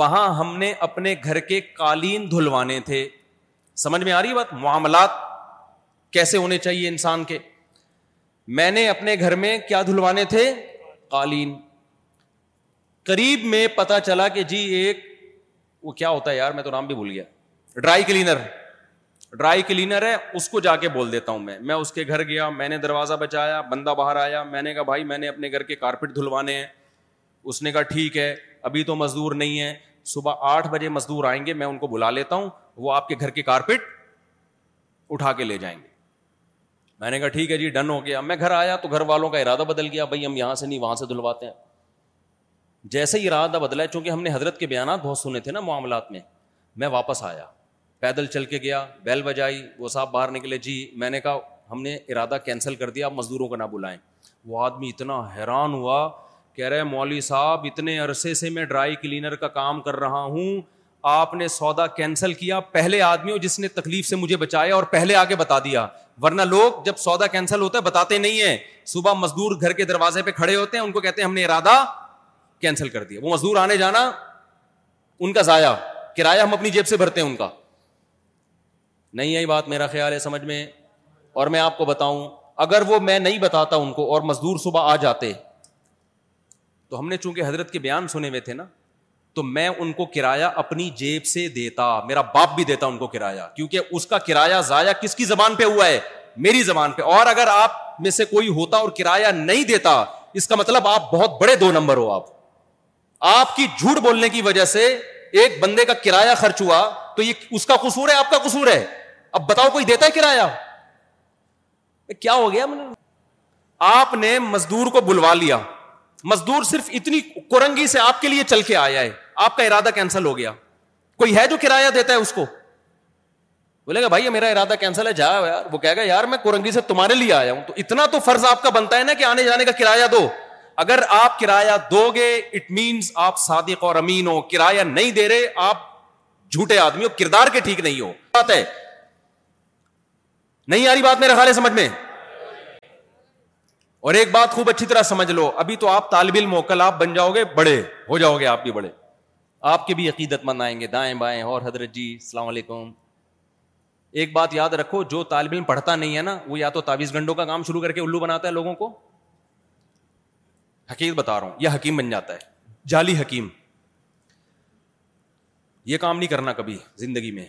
وہاں ہم نے اپنے گھر کے قالین دھلوانے تھے سمجھ میں آ رہی بات معاملات کیسے ہونے چاہیے انسان کے میں نے اپنے گھر میں کیا دھلوانے تھے قالین قریب میں پتا چلا کہ جی ایک وہ کیا ہوتا ہے یار میں تو نام بھی بھول گیا ڈرائی کلینر ڈرائی کلینر ہے اس کو جا کے بول دیتا ہوں میں میں اس کے گھر گیا میں نے دروازہ بچایا بندہ باہر آیا میں نے کہا بھائی میں نے اپنے گھر کے کارپیٹ دھلوانے ہیں اس نے کہا ٹھیک ہے ابھی تو مزدور نہیں ہے صبح آٹھ بجے مزدور آئیں گے میں ان کو بلا لیتا ہوں وہ آپ کے گھر کے کارپیٹ اٹھا کے لے جائیں گے میں نے کہا ٹھیک ہے جی ڈن ہو گیا میں گھر آیا تو گھر والوں کا ارادہ بدل گیا بھائی ہم یہاں سے نہیں وہاں سے دھلواتے ہیں جیسے ہی ارادہ بدلا چونکہ ہم نے حضرت کے بیانات بہت سنے تھے نا معاملات میں میں واپس آیا پیدل چل کے گیا بیل بجائی وہ صاحب باہر نکلے جی میں نے کہا ہم نے ارادہ کینسل کر دیا آپ مزدوروں کو نہ بلائیں وہ آدمی اتنا حیران ہوا کہہ رہے مولوی صاحب اتنے عرصے سے میں ڈرائی کلینر کا کام کر رہا ہوں آپ نے سودا کینسل کیا پہلے آدمی ہو جس نے تکلیف سے مجھے بچایا اور پہلے آگے بتا دیا ورنہ لوگ جب سودا کینسل ہوتا ہے بتاتے نہیں ہیں صبح مزدور گھر کے دروازے پہ کھڑے ہوتے ہیں ان کو کہتے ہیں ہم نے ارادہ کینسل کر دیا وہ مزدور آنے جانا ان کا ضائع کرایہ ہم اپنی جیب سے بھرتے ہیں ان کا نہیں یہی بات میرا خیال ہے سمجھ میں اور میں آپ کو بتاؤں اگر وہ میں نہیں بتاتا ان کو اور مزدور صبح آ جاتے تو ہم نے چونکہ حضرت کے بیان سنے ہوئے تھے نا تو میں ان کو کرایہ اپنی جیب سے دیتا میرا باپ بھی دیتا ان کو کرایہ کیونکہ اس کا کرایہ ضائع کس کی زبان پہ ہوا ہے میری زبان پہ اور اگر آپ میں سے کوئی ہوتا اور کرایہ نہیں دیتا اس کا مطلب آپ بہت بڑے دو نمبر ہو آپ آپ کی جھوٹ بولنے کی وجہ سے ایک بندے کا کرایہ خرچ ہوا تو یہ اس کا قصور ہے آپ کا قصور ہے اب بتاؤ کوئی دیتا ہے کرایہ کیا ہو گیا آپ نے مزدور کو بلوا لیا مزدور صرف اتنی کورنگی سے آپ کے لیے چل کے آیا ہے آپ کا ارادہ کینسل ہو گیا کوئی ہے جو کرایہ دیتا ہے اس کو بولے گا بھائی میرا ارادہ کینسل ہے جا وہ یار میں کورنگی سے تمہارے لیے آیا ہوں تو اتنا تو فرض آپ کا بنتا ہے نا کہ آنے جانے کا کرایہ دو اگر آپ کرایہ دو گے اٹ مینس آپ صادق اور امین ہو کرایہ نہیں دے رہے آپ جھوٹے آدمی ہو کردار کے ٹھیک نہیں ہو بات ہے نہیں آ رہی بات میرے خالے سمجھ میں اور ایک بات خوب اچھی طرح سمجھ لو ابھی تو آپ طالب علم کل آپ بن جاؤ گے بڑے ہو جاؤ گے آپ بھی بڑے آپ کے بھی عقیدت مند آئیں گے دائیں بائیں اور حضرت جی السلام علیکم ایک بات یاد رکھو جو طالب علم پڑھتا نہیں ہے نا وہ یا تو تاویز گنڈوں کا کام شروع کر کے الو بناتا ہے لوگوں کو حقیقت بتا رہا ہوں یہ حکیم بن جاتا ہے جعلی حکیم یہ کام نہیں کرنا کبھی زندگی میں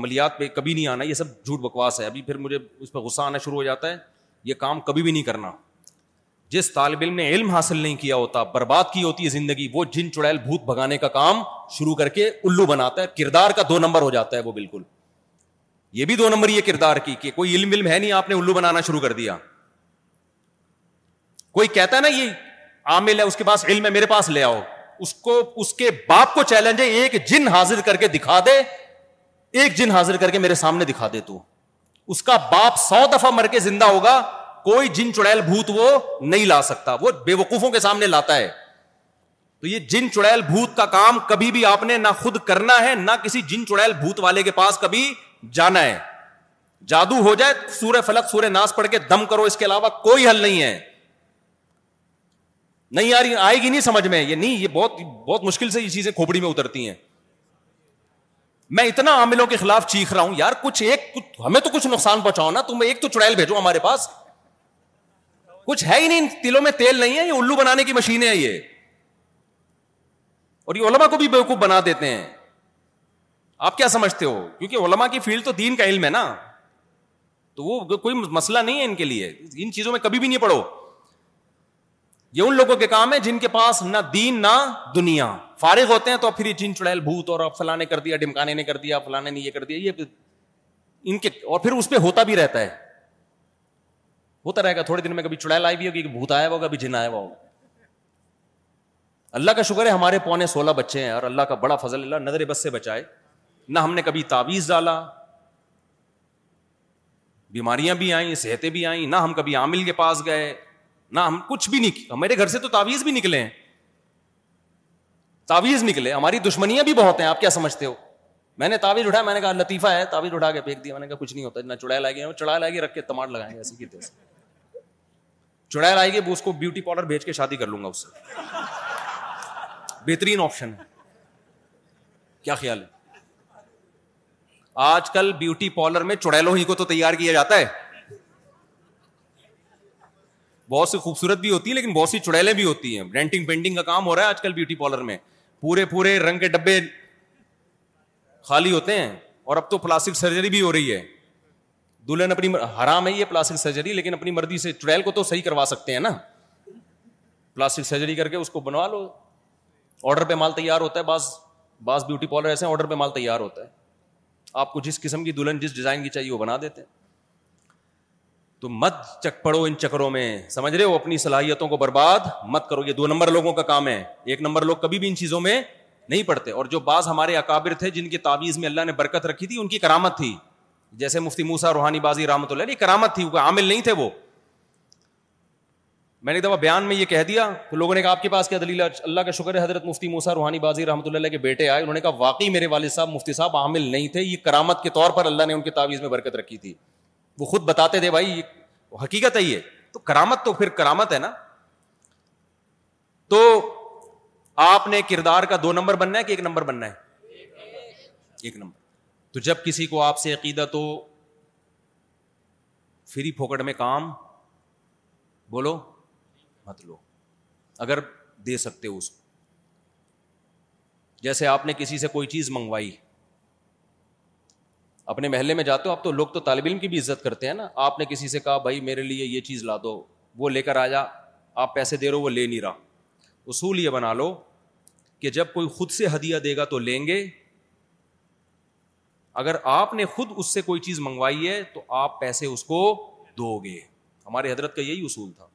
عملیات پہ کبھی نہیں آنا یہ سب جھوٹ بکواس ہے ابھی پھر مجھے اس پہ غصہ آنا شروع ہو جاتا ہے یہ کام کبھی بھی نہیں کرنا جس طالب علم نے علم حاصل نہیں کیا ہوتا برباد کی ہوتی ہے زندگی وہ جن چڑیل بھوت بھگانے کا کام شروع کر کے الو بناتا ہے کردار کا دو نمبر ہو جاتا ہے وہ بالکل یہ بھی دو نمبر یہ کردار کی کہ کوئی علم علم ہے نہیں آپ نے الو بنانا شروع کر دیا کوئی کہتا ہے نا یہ عامل ہے اس کے پاس علم ہے میرے پاس لے آؤ اس کو اس کے باپ کو چیلنج ہے ایک جن حاضر کر کے دکھا دے ایک جن حاضر کر کے میرے سامنے دکھا دے تو اس کا باپ سو دفعہ مر کے زندہ ہوگا کوئی جن چڑیل بھوت وہ نہیں لا سکتا وہ بے وقوفوں کے سامنے لاتا ہے تو یہ جن چڑیل بھوت کا کام کبھی بھی آپ نے نہ خود کرنا ہے نہ کسی جن چڑیل بھوت والے کے پاس کبھی جانا ہے جادو ہو جائے فلک ناس پڑھ کے کے دم کرو اس علاوہ کوئی حل نہیں ہے نہیں یار آئے گی نہیں سمجھ میں یہ نہیں یہ بہت بہت مشکل سے یہ چیزیں کھوپڑی میں اترتی ہیں میں اتنا عاملوں کے خلاف چیخ رہا ہوں یار کچھ ایک کچھ ہمیں تو کچھ نقصان پہنچاؤ نا تم ایک تو چڑیل بھیجو ہمارے پاس کچھ ہے ہی نہیں تلوں میں تیل نہیں ہے یہ الو بنانے کی مشین ہے یہ اور یہ علما کو بھی بیوقوف بنا دیتے ہیں آپ کیا سمجھتے ہو کیونکہ علما کی فیلڈ تو دین کا علم ہے نا تو وہ کوئی مسئلہ نہیں ہے ان کے لیے ان چیزوں میں کبھی بھی نہیں پڑھو یہ ان لوگوں کے کام ہے جن کے پاس نہ دین نہ دنیا فارغ ہوتے ہیں تو پھر یہ جن چڑیل بھوت اور فلاں نے کر دیا ڈمکانے نے کر دیا فلاں نے یہ کر دیا یہ ان کے اور پھر اس پہ ہوتا بھی رہتا ہے ہوتا رہے گا تھوڑے دن میں کبھی چڑیا بھی کہ بھوت آیا ہوا ہوگا جن آیا ہوا ہوگا اللہ کا شکر ہے ہمارے پونے سولہ بچے ہیں اور اللہ کا بڑا فضل اللہ نظر بس سے بچائے نہ ہم نے کبھی تعویذ ڈالا بیماریاں بھی آئیں صحتیں بھی آئیں نہ ہم کبھی عامل کے پاس گئے نہ ہم کچھ بھی نہیں ہمارے گھر سے تو تعویذ بھی نکلے ہیں تعویذ نکلے ہماری دشمنیاں بھی بہت ہیں آپ کیا سمجھتے ہو میں نے تعویذ اٹھایا میں نے کہا لطیفہ ہے تعویذ اٹھا کے پھینک دیا میں نے کہا کچھ نہیں ہوتا نہ چڑیا لائے گیا چڑھا لائے رکھ کے تماڑ لگائیں گے ایسے چڑیل آئے گی وہ اس کو بیوٹی پارلر بھیج کے شادی کر لوں گا اس سے بہترین آپشن ہے کیا خیال ہے آج کل بیوٹی پارلر میں چڑیلوں ہی کو تو تیار کیا جاتا ہے بہت سی خوبصورت بھی ہوتی ہے لیکن بہت سی چڑیلیں بھی ہوتی ہیں رینٹنگ پینٹنگ کا کام ہو رہا ہے آج کل بیوٹی پارلر میں پورے پورے رنگ کے ڈبے خالی ہوتے ہیں اور اب تو پلاسٹک سرجری بھی ہو رہی ہے دلہن مر... حرام ہے یہ پلاسٹک سرجری لیکن اپنی مرضی سے چڑیل کو تو صحیح کروا سکتے ہیں نا پلاسٹک سرجری کر کے اس کو بنوا لو آرڈر پہ مال تیار ہوتا ہے بعض بعض بیوٹی پارلر ایسے آرڈر پہ مال تیار ہوتا ہے آپ کو جس قسم کی دلہن جس ڈیزائن کی چاہیے وہ بنا دیتے ہیں تو مت چک پڑو ان چکروں میں سمجھ رہے ہو اپنی صلاحیتوں کو برباد مت کرو یہ دو نمبر لوگوں کا کام ہے ایک نمبر لوگ کبھی بھی ان چیزوں میں نہیں پڑھتے اور جو بعض ہمارے اکابر تھے جن کی تعویذ میں اللہ نے برکت رکھی تھی ان کی کرامت تھی جیسے مفتی موسا روحانی بازی رحمۃ اللہ یہ کرامت تھی وہ عامل نہیں تھے وہ میں نے دفعہ بیان میں یہ کہہ دیا لوگوں نے کہا آپ کے پاس کیا دلیل اللہ کا شکر ہے حضرت مفتی موسا روحانی بازی رحمۃ اللہ کے بیٹے آئے انہوں نے کہا واقعی میرے والد صاحب مفتی صاحب عامل نہیں تھے یہ کرامت کے طور پر اللہ نے ان کی تعویذ میں برکت رکھی تھی وہ خود بتاتے تھے بھائی حقیقت ہے یہ تو کرامت تو پھر کرامت ہے نا تو آپ نے کردار کا دو نمبر بننا ہے کہ ایک نمبر بننا ہے ایک نمبر تو جب کسی کو آپ سے عقیدہ تو فری پھوکٹ میں کام بولو مت لو اگر دے سکتے ہو اس کو جیسے آپ نے کسی سے کوئی چیز منگوائی اپنے محلے میں جاتے ہو آپ تو لوگ تو طالب علم کی بھی عزت کرتے ہیں نا آپ نے کسی سے کہا بھائی میرے لیے یہ چیز لا دو وہ لے کر آ جا آپ پیسے دے رہے ہو وہ لے نہیں رہا اصول یہ بنا لو کہ جب کوئی خود سے ہدیہ دے گا تو لیں گے اگر آپ نے خود اس سے کوئی چیز منگوائی ہے تو آپ پیسے اس کو دو گے ہمارے حضرت کا یہی اصول تھا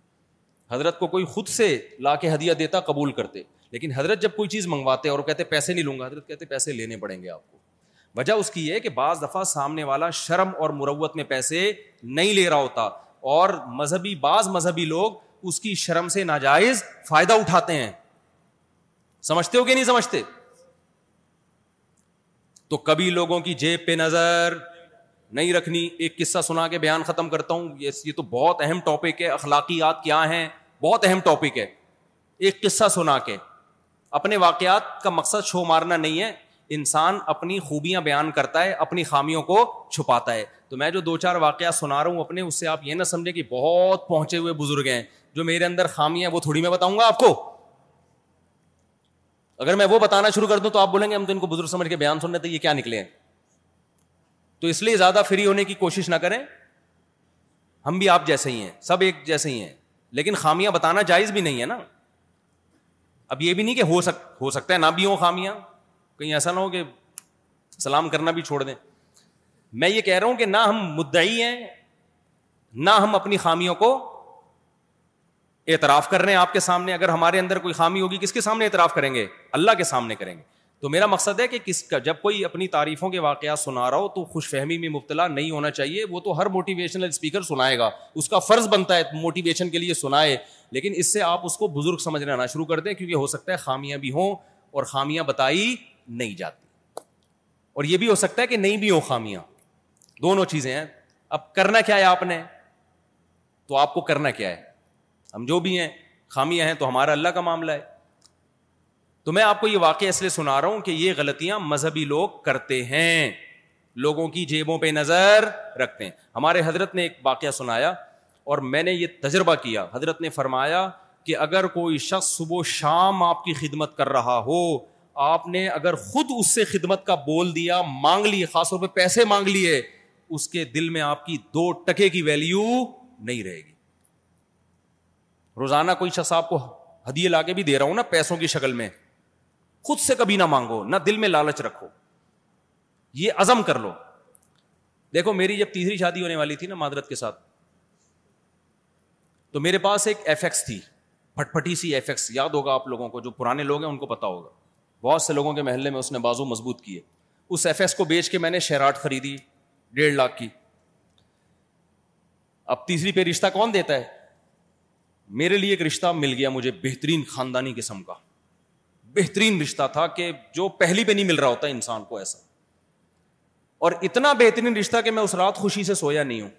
حضرت کو کوئی خود سے لا کے ہدیہ دیتا قبول کرتے لیکن حضرت جب کوئی چیز منگواتے اور وہ کہتے پیسے نہیں لوں گا حضرت کہتے پیسے لینے پڑیں گے آپ کو وجہ اس کی ہے کہ بعض دفعہ سامنے والا شرم اور مروت میں پیسے نہیں لے رہا ہوتا اور مذہبی بعض مذہبی لوگ اس کی شرم سے ناجائز فائدہ اٹھاتے ہیں سمجھتے ہو کہ نہیں سمجھتے تو کبھی لوگوں کی جیب پہ نظر نہیں رکھنی ایک قصہ سنا کے بیان ختم کرتا ہوں یہ تو بہت اہم ٹاپک ہے اخلاقیات کیا ہیں بہت اہم ٹاپک ہے ایک قصہ سنا کے اپنے واقعات کا مقصد شو مارنا نہیں ہے انسان اپنی خوبیاں بیان کرتا ہے اپنی خامیوں کو چھپاتا ہے تو میں جو دو چار واقعات سنا رہا ہوں اپنے اس سے آپ یہ نہ سمجھے کہ بہت پہنچے ہوئے بزرگ ہیں جو میرے اندر خامیاں وہ تھوڑی میں بتاؤں گا آپ کو اگر میں وہ بتانا شروع کر دوں تو آپ بولیں گے ہم تو ان کو بزرگ سمجھ کے بیان سننے یہ کیا نکلے ہیں تو اس لیے زیادہ فری ہونے کی کوشش نہ کریں ہم بھی آپ جیسے ہی ہیں سب ایک جیسے ہی ہیں لیکن خامیاں بتانا جائز بھی نہیں ہے نا اب یہ بھی نہیں کہ ہو سکتا ہے نہ بھی ہوں خامیاں کہیں ایسا نہ ہو کہ سلام کرنا بھی چھوڑ دیں میں یہ کہہ رہا ہوں کہ نہ ہم مدعی ہیں نہ ہم اپنی خامیوں کو اعتراف کر رہے ہیں آپ کے سامنے اگر ہمارے اندر کوئی خامی ہوگی کس کے سامنے اعتراف کریں گے اللہ کے سامنے کریں گے تو میرا مقصد ہے کہ کس کا جب کوئی اپنی تعریفوں کے واقعات سنا رہا ہو تو خوش فہمی میں مبتلا نہیں ہونا چاہیے وہ تو ہر موٹیویشنل اسپیکر سنائے گا اس کا فرض بنتا ہے موٹیویشن کے لیے سنائے لیکن اس سے آپ اس کو بزرگ سمجھ نہ شروع کر دیں کیونکہ ہو سکتا ہے خامیاں بھی ہوں اور خامیاں بتائی نہیں جاتی اور یہ بھی ہو سکتا ہے کہ نہیں بھی ہوں خامیاں دونوں چیزیں ہیں اب کرنا کیا ہے آپ نے تو آپ کو کرنا کیا ہے ہم جو بھی ہیں خامیاں ہیں تو ہمارا اللہ کا معاملہ ہے تو میں آپ کو یہ واقعہ اس لیے سنا رہا ہوں کہ یہ غلطیاں مذہبی لوگ کرتے ہیں لوگوں کی جیبوں پہ نظر رکھتے ہیں ہمارے حضرت نے ایک واقعہ سنایا اور میں نے یہ تجربہ کیا حضرت نے فرمایا کہ اگر کوئی شخص صبح شام آپ کی خدمت کر رہا ہو آپ نے اگر خود اس سے خدمت کا بول دیا مانگ لی خاص طور پہ پیسے مانگ لیے اس کے دل میں آپ کی دو ٹکے کی ویلیو نہیں رہے گی روزانہ کوئی شخص آپ کو ہدیے لا کے بھی دے رہا ہوں نا پیسوں کی شکل میں خود سے کبھی نہ مانگو نہ دل میں لالچ رکھو یہ عزم کر لو دیکھو میری جب تیسری شادی ہونے والی تھی نا معدرت کے ساتھ تو میرے پاس ایک ایف ایکس تھی پھٹ پھٹی سی ایف ایکس یاد ہوگا آپ لوگوں کو جو پرانے لوگ ہیں ان کو پتا ہوگا بہت سے لوگوں کے محلے میں اس نے بازو مضبوط کیے اس ایف ایکس کو بیچ کے میں نے شہراٹ خریدی ڈیڑھ لاکھ کی اب تیسری پہ رشتہ کون دیتا ہے میرے لیے ایک رشتہ مل گیا مجھے بہترین خاندانی قسم کا بہترین رشتہ تھا کہ جو پہلی پہ نہیں مل رہا ہوتا انسان کو ایسا اور اتنا بہترین رشتہ کہ میں اس رات خوشی سے سویا نہیں ہوں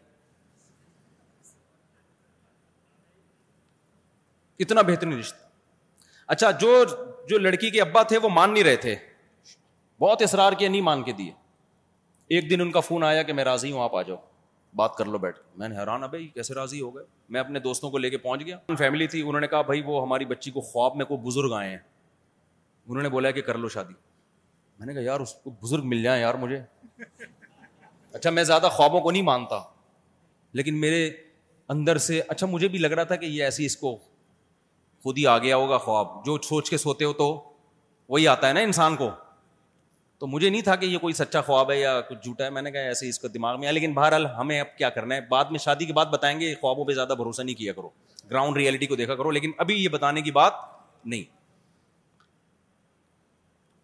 اتنا بہترین رشتہ اچھا جو جو لڑکی کے ابا تھے وہ مان نہیں رہے تھے بہت اصرار کیا نہیں مان کے دیے ایک دن ان کا فون آیا کہ میں راضی ہوں آپ آ جاؤ بات کر لو بیٹھ میں نے حیران ابھی ہاں کیسے راضی ہو گئے میں اپنے دوستوں کو لے کے پہنچ گیا فیملی تھی انہوں نے کہا بھائی وہ ہماری بچی کو خواب میں کوئی بزرگ آئے ہیں انہوں نے بولا کہ کر لو شادی میں نے کہا یار اس کو بزرگ مل جائیں یار مجھے اچھا میں زیادہ خوابوں کو نہیں مانتا لیکن میرے اندر سے اچھا مجھے بھی لگ رہا تھا کہ یہ ایسی اس کو خود ہی آ گیا ہوگا خواب جو سوچ کے سوتے ہو تو وہی آتا ہے نا انسان کو تو مجھے نہیں تھا کہ یہ کوئی سچا خواب ہے یا کچھ جھوٹا ہے میں نے کہا ایسے اس کا دماغ میں آیا لیکن بہرحال ہمیں اب کیا کرنا ہے بعد میں شادی کے بعد بتائیں گے خوابوں پہ زیادہ بھروسہ نہیں کیا کرو گراؤنڈ ریئلٹی کو دیکھا کرو لیکن ابھی یہ بتانے کی بات نہیں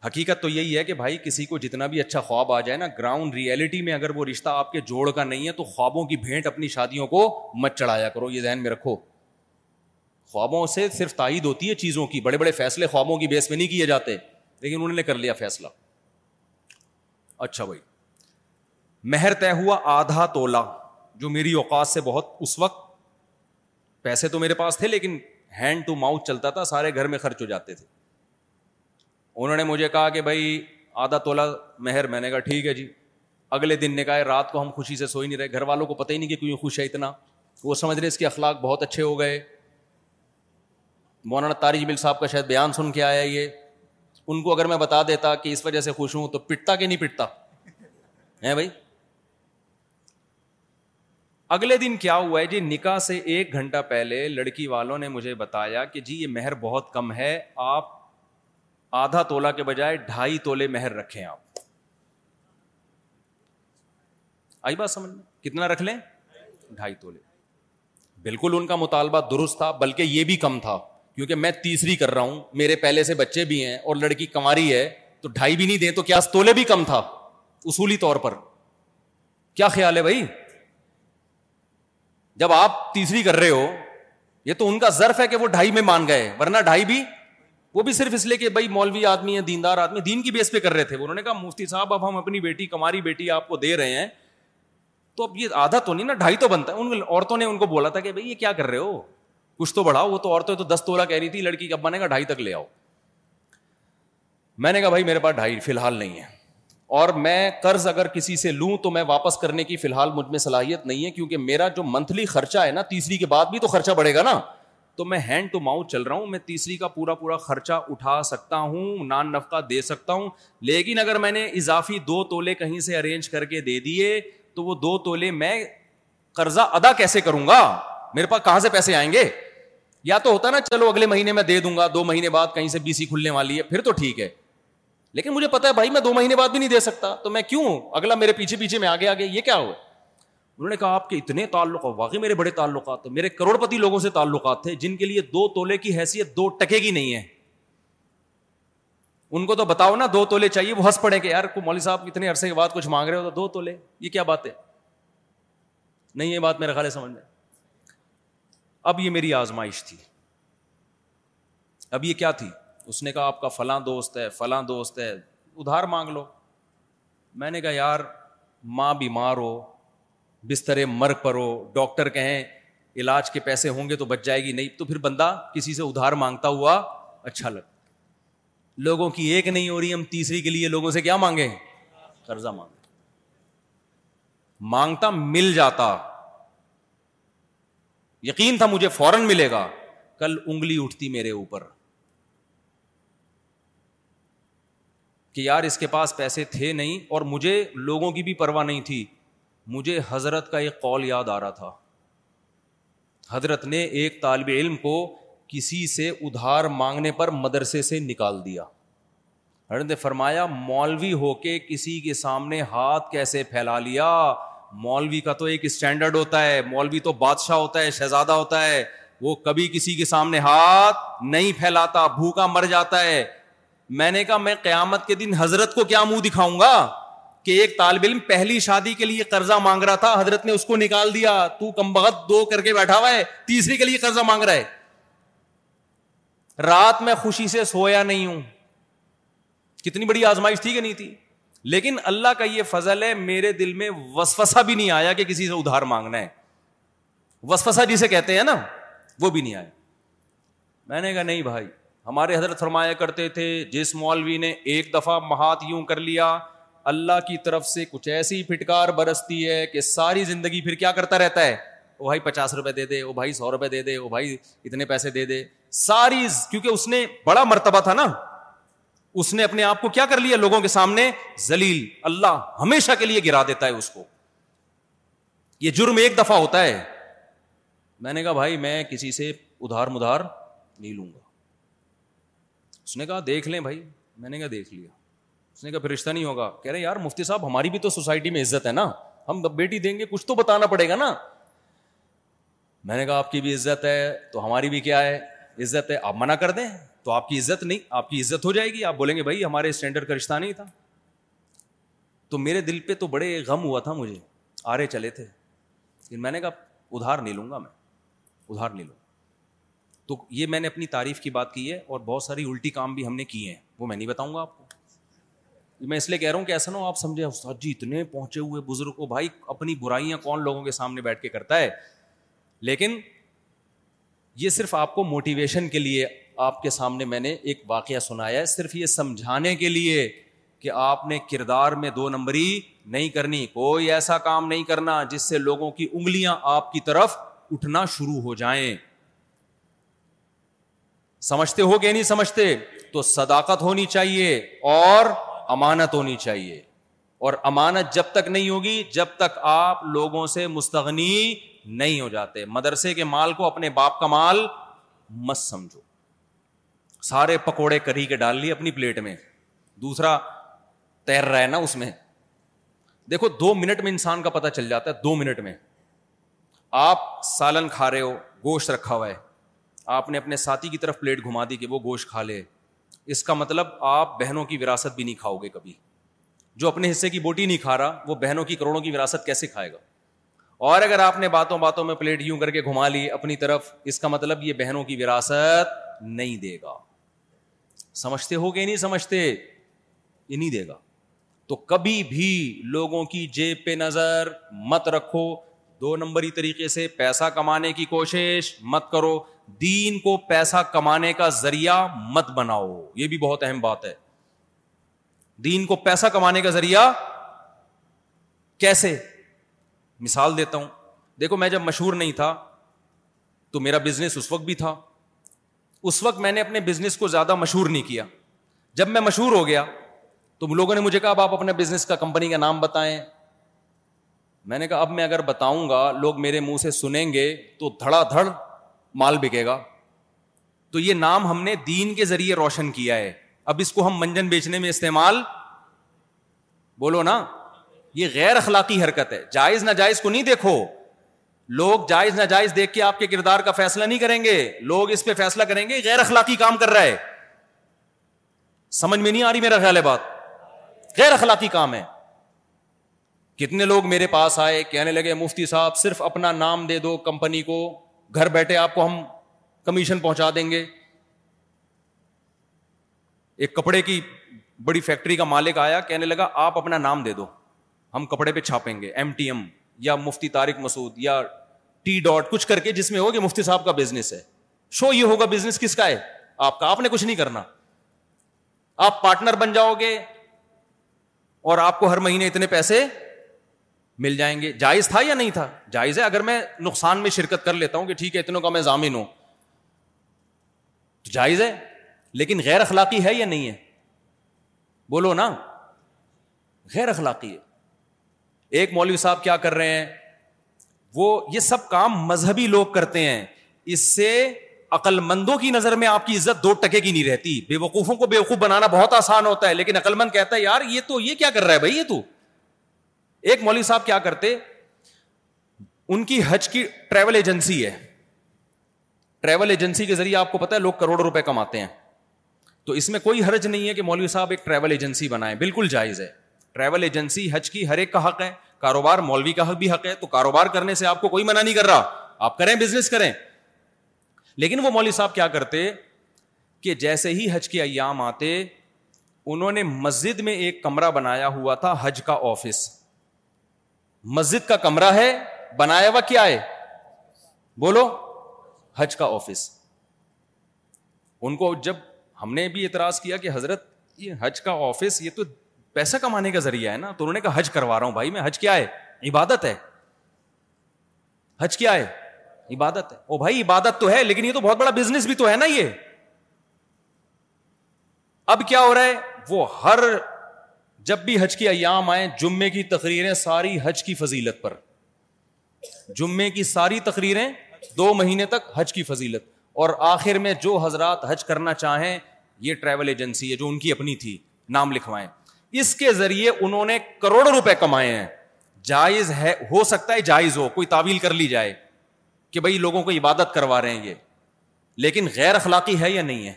حقیقت تو یہی ہے کہ بھائی کسی کو جتنا بھی اچھا خواب آ جائے نا گراؤنڈ ریالٹی میں اگر وہ رشتہ آپ کے جوڑ کا نہیں ہے تو خوابوں کی بھیٹ اپنی شادیوں کو مت چڑھایا کرو یہ ذہن میں رکھو خوابوں سے صرف تائید ہوتی ہے چیزوں کی بڑے بڑے فیصلے خوابوں کی بیس میں نہیں کیے جاتے لیکن انہوں نے کر لیا فیصلہ اچھا بھائی مہر طے ہوا آدھا تولا جو میری اوقات سے بہت اس وقت پیسے تو میرے پاس تھے لیکن ہینڈ ٹو ماؤتھ چلتا تھا سارے گھر میں خرچ ہو جاتے تھے انہوں نے مجھے کہا کہ بھائی آدھا تولا مہر میں نے کہا ٹھیک ہے جی اگلے دن نے کہا رات کو ہم خوشی سے سوئی نہیں رہے گھر والوں کو پتہ ہی نہیں کہ کیوں خوش ہے اتنا وہ سمجھ رہے اس کے اخلاق بہت اچھے ہو گئے مولانا طارق مل صاحب کا شاید بیان سن کے آیا یہ ان کو اگر میں بتا دیتا کہ اس وجہ سے خوش ہوں تو پٹتا کہ نہیں پٹتا ہے بھائی اگلے دن کیا ہوا ہے جی نکاح سے ایک گھنٹہ پہلے لڑکی والوں نے مجھے بتایا کہ جی یہ مہر بہت کم ہے آپ آدھا تولا کے بجائے ڈھائی تولے مہر رکھیں آپ آئی بات سمجھ میں کتنا رکھ لیں ڈھائی تولے بالکل ان کا مطالبہ درست تھا بلکہ یہ بھی کم تھا کیونکہ میں تیسری کر رہا ہوں میرے پہلے سے بچے بھی ہیں اور لڑکی کماری ہے تو ڈھائی بھی نہیں دیں تو کیا تولے بھی کم تھا اصولی طور پر کیا خیال ہے بھائی جب آپ تیسری کر رہے ہو یہ تو ان کا ضرف ہے کہ وہ ڈھائی میں مان گئے ورنہ ڈھائی بھی وہ بھی صرف اس لیے کہ بھائی مولوی آدمی ہے دیندار آدمی دین کی بیس پہ کر رہے تھے انہوں نے کہا مفتی صاحب اب ہم اپنی بیٹی کماری بیٹی آپ کو دے رہے ہیں تو اب یہ آدھا تو نہیں نا ڈھائی تو بنتا ہے عورتوں نے ان کو بولا تھا کہ بھائی یہ کیا کر رہے ہو کچھ تو بڑھاؤ وہ تو عورتیں تو دس تولا کہہ رہی تھی لڑکی کب ابا نے گا ڈھائی تک لے آؤ میں نے کہا بھائی میرے پاس ڈھائی فی الحال نہیں ہے اور میں قرض اگر کسی سے لوں تو میں واپس کرنے کی فی الحال مجھ میں صلاحیت نہیں ہے کیونکہ میرا جو منتھلی خرچہ ہے نا تیسری کے بعد بھی تو خرچہ بڑھے گا نا تو میں ہینڈ ٹو ماؤتھ چل رہا ہوں میں تیسری کا پورا پورا خرچہ اٹھا سکتا ہوں نان نفقہ دے سکتا ہوں لیکن اگر میں نے اضافی دو تولے کہیں سے ارینج کر کے دے دیے تو وہ دو تولے میں قرضہ ادا کیسے کروں گا میرے پاس کہاں سے پیسے آئیں گے یا تو ہوتا نا چلو اگلے مہینے میں دے دوں گا دو مہینے بعد کہیں سے بی سی کھلنے والی ہے پھر تو ٹھیک ہے لیکن مجھے پتا ہے بھائی میں دو مہینے بعد بھی نہیں دے سکتا تو میں کیوں اگلا میرے پیچھے پیچھے میں آگے آگے یہ کیا ہوا انہوں نے کہا آپ کے اتنے تعلق واقعی میرے بڑے تعلقات میرے کروڑ پتی لوگوں سے تعلقات تھے جن کے لیے دو تولے کی حیثیت دو ٹکے کی نہیں ہے ان کو تو بتاؤ نا دو تولے چاہیے وہ ہنس پڑے کہ یار کو مولوی صاحب اتنے عرصے کے بعد کچھ مانگ رہے ہو تو دو تولے یہ کیا بات ہے نہیں یہ بات میرا خیال ہے میں اب یہ میری آزمائش تھی اب یہ کیا تھی اس نے کہا آپ کا فلاں دوست ہے فلاں دوست ہے ادھار مانگ لو میں نے کہا یار ماں بیمار ہو بسترے مر پر ہو ڈاکٹر کہیں علاج کے پیسے ہوں گے تو بچ جائے گی نہیں تو پھر بندہ کسی سے ادھار مانگتا ہوا اچھا لگ لوگوں کی ایک نہیں ہو رہی ہم تیسری کے لیے لوگوں سے کیا مانگے قرضہ مانگے مانگتا مل جاتا یقین تھا مجھے فوراً ملے گا کل انگلی اٹھتی میرے اوپر کہ یار اس کے پاس پیسے تھے نہیں اور مجھے لوگوں کی بھی پرواہ نہیں تھی مجھے حضرت کا ایک قول یاد آ رہا تھا حضرت نے ایک طالب علم کو کسی سے ادھار مانگنے پر مدرسے سے نکال دیا حضرت نے فرمایا مولوی ہو کے کسی کے سامنے ہاتھ کیسے پھیلا لیا مولوی کا تو ایک اسٹینڈرڈ ہوتا ہے مولوی تو بادشاہ ہوتا ہے شہزادہ ہوتا ہے وہ کبھی کسی کے سامنے ہاتھ نہیں پھیلاتا بھوکا مر جاتا ہے میں نے کہا میں قیامت کے دن حضرت کو کیا منہ دکھاؤں گا کہ ایک طالب علم پہلی شادی کے لیے قرضہ مانگ رہا تھا حضرت نے اس کو نکال دیا تو کم بہت دو کر کے بیٹھا ہوا ہے تیسری کے لیے قرضہ مانگ رہا ہے رات میں خوشی سے سویا نہیں ہوں کتنی بڑی آزمائش تھی کہ نہیں تھی لیکن اللہ کا یہ فضل ہے میرے دل میں وسفسا بھی نہیں آیا کہ کسی سے ادھار مانگنا ہے جسے کہتے ہیں نا وہ بھی نہیں آیا میں نے کہا نہیں بھائی ہمارے حضرت فرمایا کرتے تھے جس مولوی نے ایک دفعہ مہات یوں کر لیا اللہ کی طرف سے کچھ ایسی پھٹکار برستی ہے کہ ساری زندگی پھر کیا کرتا رہتا ہے وہ بھائی پچاس روپے دے دے وہ بھائی سو روپے دے دے وہ اتنے پیسے دے دے ساری کیونکہ اس نے بڑا مرتبہ تھا نا اس نے اپنے آپ کو کیا کر لیا لوگوں کے سامنے زلیل اللہ ہمیشہ کے لیے گرا دیتا ہے اس کو یہ جرم ایک دفعہ ہوتا ہے میں نے کہا بھائی میں کسی سے ادھار مدھار نہیں لوں گا اس نے کہا دیکھ لیں بھائی میں نے کہا دیکھ لیا اس نے کہا پھر رشتہ نہیں ہوگا کہہ رہے یار مفتی صاحب ہماری بھی تو سوسائٹی میں عزت ہے نا ہم بیٹی دیں گے کچھ تو بتانا پڑے گا نا میں نے کہا آپ کی بھی عزت ہے تو ہماری بھی کیا ہے عزت ہے آپ منع کر دیں تو آپ کی عزت نہیں آپ کی عزت ہو جائے گی آپ بولیں گے بھائی ہمارے اسٹینڈرڈ کا رشتہ نہیں تھا تو میرے دل پہ تو بڑے غم ہوا تھا مجھے آرے چلے تھے لیکن میں نے کہا ادھار نہیں لوں گا میں ادھار نہیں لوں تو یہ میں نے اپنی تعریف کی بات کی ہے اور بہت ساری الٹی کام بھی ہم نے کیے ہیں وہ میں نہیں بتاؤں گا آپ کو میں اس لیے کہہ رہا ہوں کہ ایسا نہ ہو آپ سمجھے استاد جی اتنے پہنچے ہوئے بزرگ کو بھائی اپنی برائیاں کون لوگوں کے سامنے بیٹھ کے کرتا ہے لیکن یہ صرف آپ کو موٹیویشن کے لیے آپ کے سامنے میں نے ایک واقعہ سنایا ہے صرف یہ سمجھانے کے لیے کہ آپ نے کردار میں دو نمبری نہیں کرنی کوئی ایسا کام نہیں کرنا جس سے لوگوں کی انگلیاں آپ کی طرف اٹھنا شروع ہو جائیں سمجھتے ہو کہ نہیں سمجھتے تو صداقت ہونی چاہیے اور امانت ہونی چاہیے اور امانت جب تک نہیں ہوگی جب تک آپ لوگوں سے مستغنی نہیں ہو جاتے مدرسے کے مال کو اپنے باپ کا مال مت سمجھو سارے پکوڑے کری کے ڈال لیے اپنی پلیٹ میں دوسرا تیر رہا ہے نا اس میں دیکھو دو منٹ میں انسان کا پتا چل جاتا ہے دو منٹ میں آپ سالن کھا رہے ہو گوشت رکھا ہوا ہے آپ نے اپنے ساتھی کی طرف پلیٹ گھما دی کہ وہ گوشت کھا لے اس کا مطلب آپ بہنوں کی وراثت بھی نہیں کھاؤ گے کبھی جو اپنے حصے کی بوٹی نہیں کھا رہا وہ بہنوں کی کروڑوں کی وراثت کیسے کھائے گا اور اگر آپ نے باتوں باتوں میں پلیٹ یوں کر کے گھما لی اپنی طرف اس کا مطلب یہ بہنوں کی وراثت نہیں دے گا سمجھتے ہو کہ نہیں سمجھتے یہ نہیں دے گا تو کبھی بھی لوگوں کی جیب پہ نظر مت رکھو دو نمبری طریقے سے پیسہ کمانے کی کوشش مت کرو دین کو پیسہ کمانے کا ذریعہ مت بناؤ یہ بھی بہت اہم بات ہے دین کو پیسہ کمانے کا ذریعہ کیسے مثال دیتا ہوں دیکھو میں جب مشہور نہیں تھا تو میرا بزنس اس وقت بھی تھا اس وقت میں نے اپنے بزنس کو زیادہ مشہور نہیں کیا جب میں مشہور ہو گیا تو لوگوں نے مجھے کہا اب آپ اپنے بزنس کا کمپنی کا نام بتائیں میں نے کہا اب میں اگر بتاؤں گا لوگ میرے منہ سے سنیں گے تو دھڑا دھڑ مال بکے گا تو یہ نام ہم نے دین کے ذریعے روشن کیا ہے اب اس کو ہم منجن بیچنے میں استعمال بولو نا یہ غیر اخلاقی حرکت ہے جائز ناجائز کو نہیں دیکھو لوگ جائز ناجائز دیکھ کے آپ کے کردار کا فیصلہ نہیں کریں گے لوگ اس پہ فیصلہ کریں گے غیر اخلاقی کام کر رہا ہے سمجھ میں نہیں آ رہی میرا خیال ہے بات غیر اخلاقی کام ہے کتنے لوگ میرے پاس آئے کہنے لگے مفتی صاحب صرف اپنا نام دے دو کمپنی کو گھر بیٹھے آپ کو ہم کمیشن پہنچا دیں گے ایک کپڑے کی بڑی فیکٹری کا مالک آیا کہنے لگا آپ اپنا نام دے دو ہم کپڑے پہ چھاپیں گے ایم ٹی ایم یا مفتی طارق مسعود یا ٹی ڈاٹ کچھ کر کے جس میں ہو کہ مفتی صاحب کا بزنس ہے شو یہ ہوگا بزنس کس کا ہے آپ کا آپ نے کچھ نہیں کرنا آپ پارٹنر بن جاؤ گے اور آپ کو ہر مہینے اتنے پیسے مل جائیں گے جائز تھا یا نہیں تھا جائز ہے اگر میں نقصان میں شرکت کر لیتا ہوں کہ ٹھیک ہے اتنوں کا میں ضامن ہوں تو جائز ہے لیکن غیر اخلاقی ہے یا نہیں ہے بولو نا غیر اخلاقی ہے ایک مولوی صاحب کیا کر رہے ہیں وہ یہ سب کام مذہبی لوگ کرتے ہیں اس سے عقل مندوں کی نظر میں آپ کی عزت دو ٹکے کی نہیں رہتی بے وقوفوں کو بے وقوف بنانا بہت آسان ہوتا ہے لیکن عقل مند کہتا ہے یار یہ تو یہ کیا کر رہا ہے بھائی یہ تو ایک مولوی صاحب کیا کرتے ان کی حج کی ٹریول ایجنسی ہے ٹریول ایجنسی کے ذریعے آپ کو پتا ہے لوگ کروڑوں روپے کماتے ہیں تو اس میں کوئی حرج نہیں ہے کہ مولوی صاحب ایک ٹریول ایجنسی بنائے بالکل جائز ہے ٹریول ایجنسی حج کی ہر ایک کا حق ہے کاروبار مولوی کا حق بھی حق ہے تو کاروبار کرنے سے آپ کو کوئی منع نہیں کر رہا آپ کریں بزنس کریں لیکن وہ مولوی صاحب کیا کرتے کہ جیسے ہی حج کے ایام آتے انہوں نے مسجد میں ایک کمرہ بنایا ہوا تھا حج کا آفس مسجد کا کمرہ ہے بنایا ہوا کیا ہے بولو حج کا آفس ان کو جب ہم نے بھی اعتراض کیا کہ حضرت یہ حج کا آفس یہ تو پیسہ کمانے کا ذریعہ ہے نا تو انہوں نے کہا حج کروا رہا ہوں بھائی میں حج کیا ہے عبادت ہے حج کیا ہے عبادت ہے بھائی عبادت تو ہے لیکن یہ تو بہت بڑا بزنس بھی تو ہے نا یہ اب کیا ہو رہا ہے وہ ہر جب بھی حج کے ایام آئے جمعے کی تقریریں ساری حج کی فضیلت پر جمعے کی ساری تقریریں دو مہینے تک حج کی فضیلت اور آخر میں جو حضرات حج کرنا چاہیں یہ ٹریول ایجنسی ہے جو ان کی اپنی تھی نام لکھوائیں اس کے ذریعے انہوں نے کروڑوں روپے کمائے ہیں جائز ہے ہو سکتا ہے جائز ہو کوئی تعویل کر لی جائے کہ بھائی لوگوں کو عبادت کروا رہے ہیں یہ لیکن غیر اخلاقی ہے یا نہیں ہے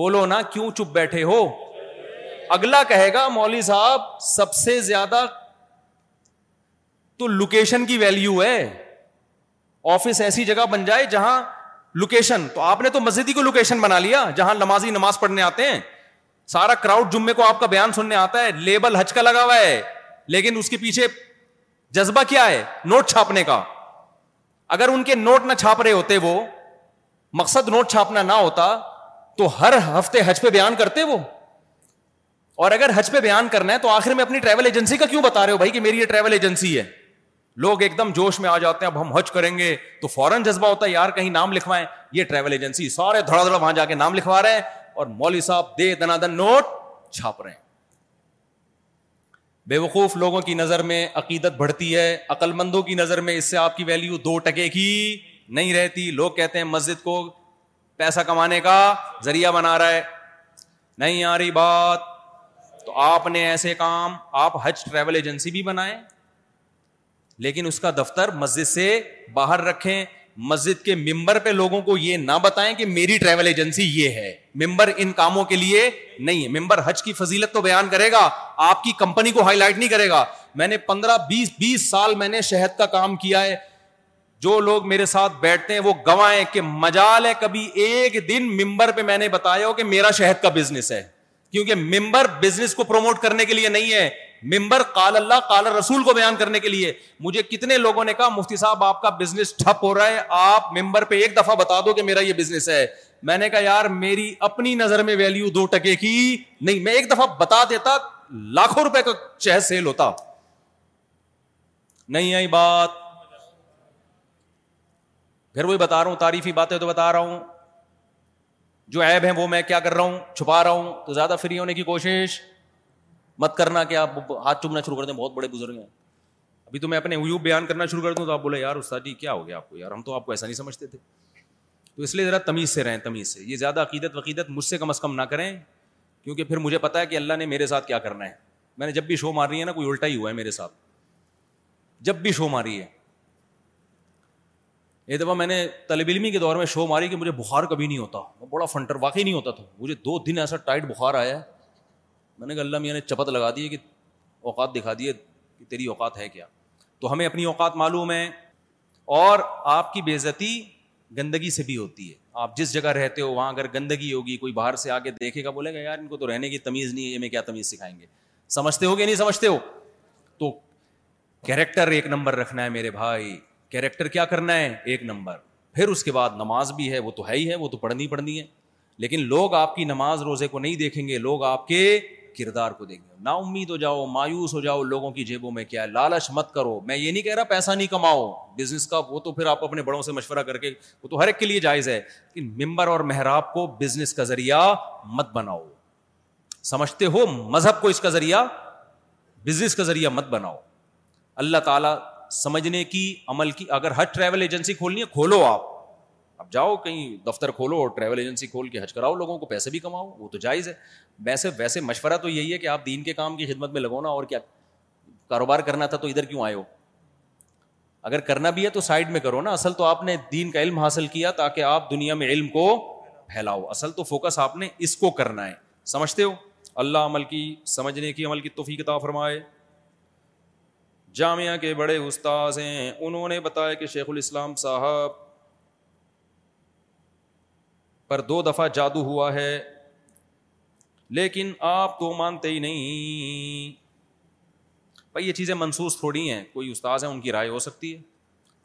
بولو نا کیوں چپ بیٹھے ہو اگلا کہے گا مولوی صاحب سب سے زیادہ تو لوکیشن کی ویلیو ہے آفس ایسی جگہ بن جائے جہاں لوکیشن تو آپ نے تو مسجد ہی کو لوکیشن بنا لیا جہاں نمازی نماز پڑھنے آتے ہیں سارا کراؤڈ جمعے کو آپ کا بیان سننے آتا ہے لیبل حج کا لگا ہوا ہے لیکن اس کے پیچھے جذبہ کیا ہے نوٹ چھاپنے کا اگر ان کے نوٹ نہ چھاپ رہے ہوتے وہ مقصد نوٹ چھاپنا نہ ہوتا تو ہر ہفتے پہ پہ بیان بیان کرتے وہ اور اگر کرنا ہے تو آخر میں اپنی ٹریول ایجنسی کا کیوں بتا رہے ہو بھائی کہ میری یہ ٹریول ایجنسی ہے لوگ ایک دم جوش میں آ جاتے ہیں اب ہم حج کریں گے تو فوراً جذبہ ہوتا ہے یار کہیں نام لکھوائیں یہ ٹریول ایجنسی سارے دھڑا دھڑا وہاں جا کے نام لکھوا رہے ہیں اور مولوی صاحب دے دنا دن نوٹ چھاپ ہیں بے وقوف لوگوں کی نظر میں عقیدت بڑھتی ہے عقل مندوں کی کی کی نظر میں اس سے آپ ویلیو دو ٹکے نہیں رہتی لوگ کہتے ہیں مسجد کو پیسہ کمانے کا ذریعہ بنا رہا ہے نہیں آ رہی بات تو آپ نے ایسے کام آپ حج ٹریول ایجنسی بھی بنائے لیکن اس کا دفتر مسجد سے باہر رکھیں مسجد کے ممبر پہ لوگوں کو یہ نہ بتائیں کہ میری ٹریول ایجنسی یہ ہے ممبر ان کاموں کے لیے نہیں ہے ممبر حج کی فضیلت تو بیان کرے گا آپ کی کمپنی کو ہائی لائٹ نہیں کرے گا میں نے پندرہ بیس بیس سال میں نے شہد کا کام کیا ہے جو لوگ میرے ساتھ بیٹھتے ہیں وہ گوائیں کہ مجال ہے کبھی ایک دن ممبر پہ میں نے بتایا ہو کہ میرا شہد کا بزنس ہے کیونکہ ممبر بزنس کو پروموٹ کرنے کے لیے نہیں ہے ممبر کال اللہ کال رسول کو بیان کرنے کے لیے مجھے کتنے لوگوں نے کہا مفتی صاحب آپ کا بزنس ٹھپ ہو رہا ہے آپ ممبر پہ ایک دفعہ بتا دو کہ میرا یہ بزنس ہے میں نے کہا یار میری اپنی نظر میں ویلیو دو ٹکے کی نہیں میں ایک دفعہ بتا دیتا لاکھوں روپے کا چہ سیل ہوتا نہیں آئی بات پھر وہی بتا رہا ہوں تعریفی باتیں تو بتا رہا ہوں جو ایب ہیں وہ میں کیا کر رہا ہوں چھپا رہا ہوں تو زیادہ فری ہونے کی کوشش مت کرنا کہ آپ ہاتھ چومنا شروع کر دیں بہت بڑے بزرگ ہیں ابھی تو میں اپنے بیان کرنا شروع کر دوں تو آپ بولے یار استاد جی کیا ہو گیا آپ کو یار ہم تو آپ کو ایسا نہیں سمجھتے تھے تو اس لیے ذرا تمیز سے رہیں تمیز سے یہ زیادہ عقیدت وقیدت مجھ سے کم از کم نہ کریں کیونکہ پھر مجھے پتا ہے کہ اللہ نے میرے ساتھ کیا کرنا ہے میں نے جب بھی شو ماری ہے نا کوئی الٹا ہی ہوا ہے میرے ساتھ جب بھی شو ماری ہے ایک دفعہ میں نے طلب علمی کے دور میں شو ماری کہ مجھے بخار کبھی نہیں ہوتا بڑا فنٹر واقعی نہیں ہوتا تھا مجھے دو دن ایسا ٹائٹ بخار آیا ہے میں نے کہا اللہ میاں نے چپت لگا دی کہ اوقات دکھا دیے کہ تیری اوقات ہے کیا تو ہمیں اپنی اوقات معلوم ہے اور آپ کی بےزتی گندگی سے بھی ہوتی ہے آپ جس جگہ رہتے ہو وہاں اگر گندگی ہوگی کوئی باہر سے آ کے دیکھے گا بولے گا یار ان کو تو رہنے کی تمیز نہیں ہے یہ کیا تمیز سکھائیں گے سمجھتے ہو کہ نہیں سمجھتے ہو تو کیریکٹر ایک نمبر رکھنا ہے میرے بھائی کیریکٹر کیا کرنا ہے ایک نمبر پھر اس کے بعد نماز بھی ہے وہ تو ہے ہی ہے وہ تو پڑھنی پڑھنی ہے لیکن لوگ آپ کی نماز روزے کو نہیں دیکھیں گے لوگ آپ کے کردار کو دیکھے نا امید ہو جاؤ مایوس ہو جاؤ لوگوں کی جیبوں میں کیا ہے لالچ مت کرو میں یہ نہیں کہہ رہا پیسہ نہیں کماؤ بزنس کا وہ وہ تو تو پھر آپ اپنے بڑوں سے مشورہ کر کے کے ہر ایک لیے جائز ہے ممبر اور محراب کو بزنس کا ذریعہ مت بناؤ سمجھتے ہو مذہب کو اس کا ذریعہ بزنس کا ذریعہ مت بناؤ اللہ تعالیٰ سمجھنے کی عمل کی اگر ہر ٹریول ایجنسی کھولنی ہے کھولو آپ اب جاؤ کہیں دفتر کھولو اور ٹریول ایجنسی کھول کے حج کراؤ لوگوں کو پیسے بھی کماؤ وہ تو جائز ہے ویسے ویسے مشورہ تو یہی ہے کہ آپ دین کے کام کی خدمت میں لگو نا اور کیا کاروبار کرنا تھا تو ادھر کیوں آئے ہو اگر کرنا بھی ہے تو سائڈ میں کرو نا اصل تو آپ نے دین کا علم حاصل کیا تاکہ آپ دنیا میں علم کو پھیلاؤ اصل تو فوکس آپ نے اس کو کرنا ہے سمجھتے ہو اللہ عمل کی سمجھنے کی عمل کی توفیق فرمائے جامعہ کے بڑے استاذ ہیں انہوں نے بتایا کہ شیخ الاسلام صاحب پر دو دفعہ جادو ہوا ہے لیکن آپ تو مانتے ہی نہیں بھائی یہ چیزیں منسوخ تھوڑی ہیں کوئی استاذ ہیں ان کی رائے ہو سکتی ہے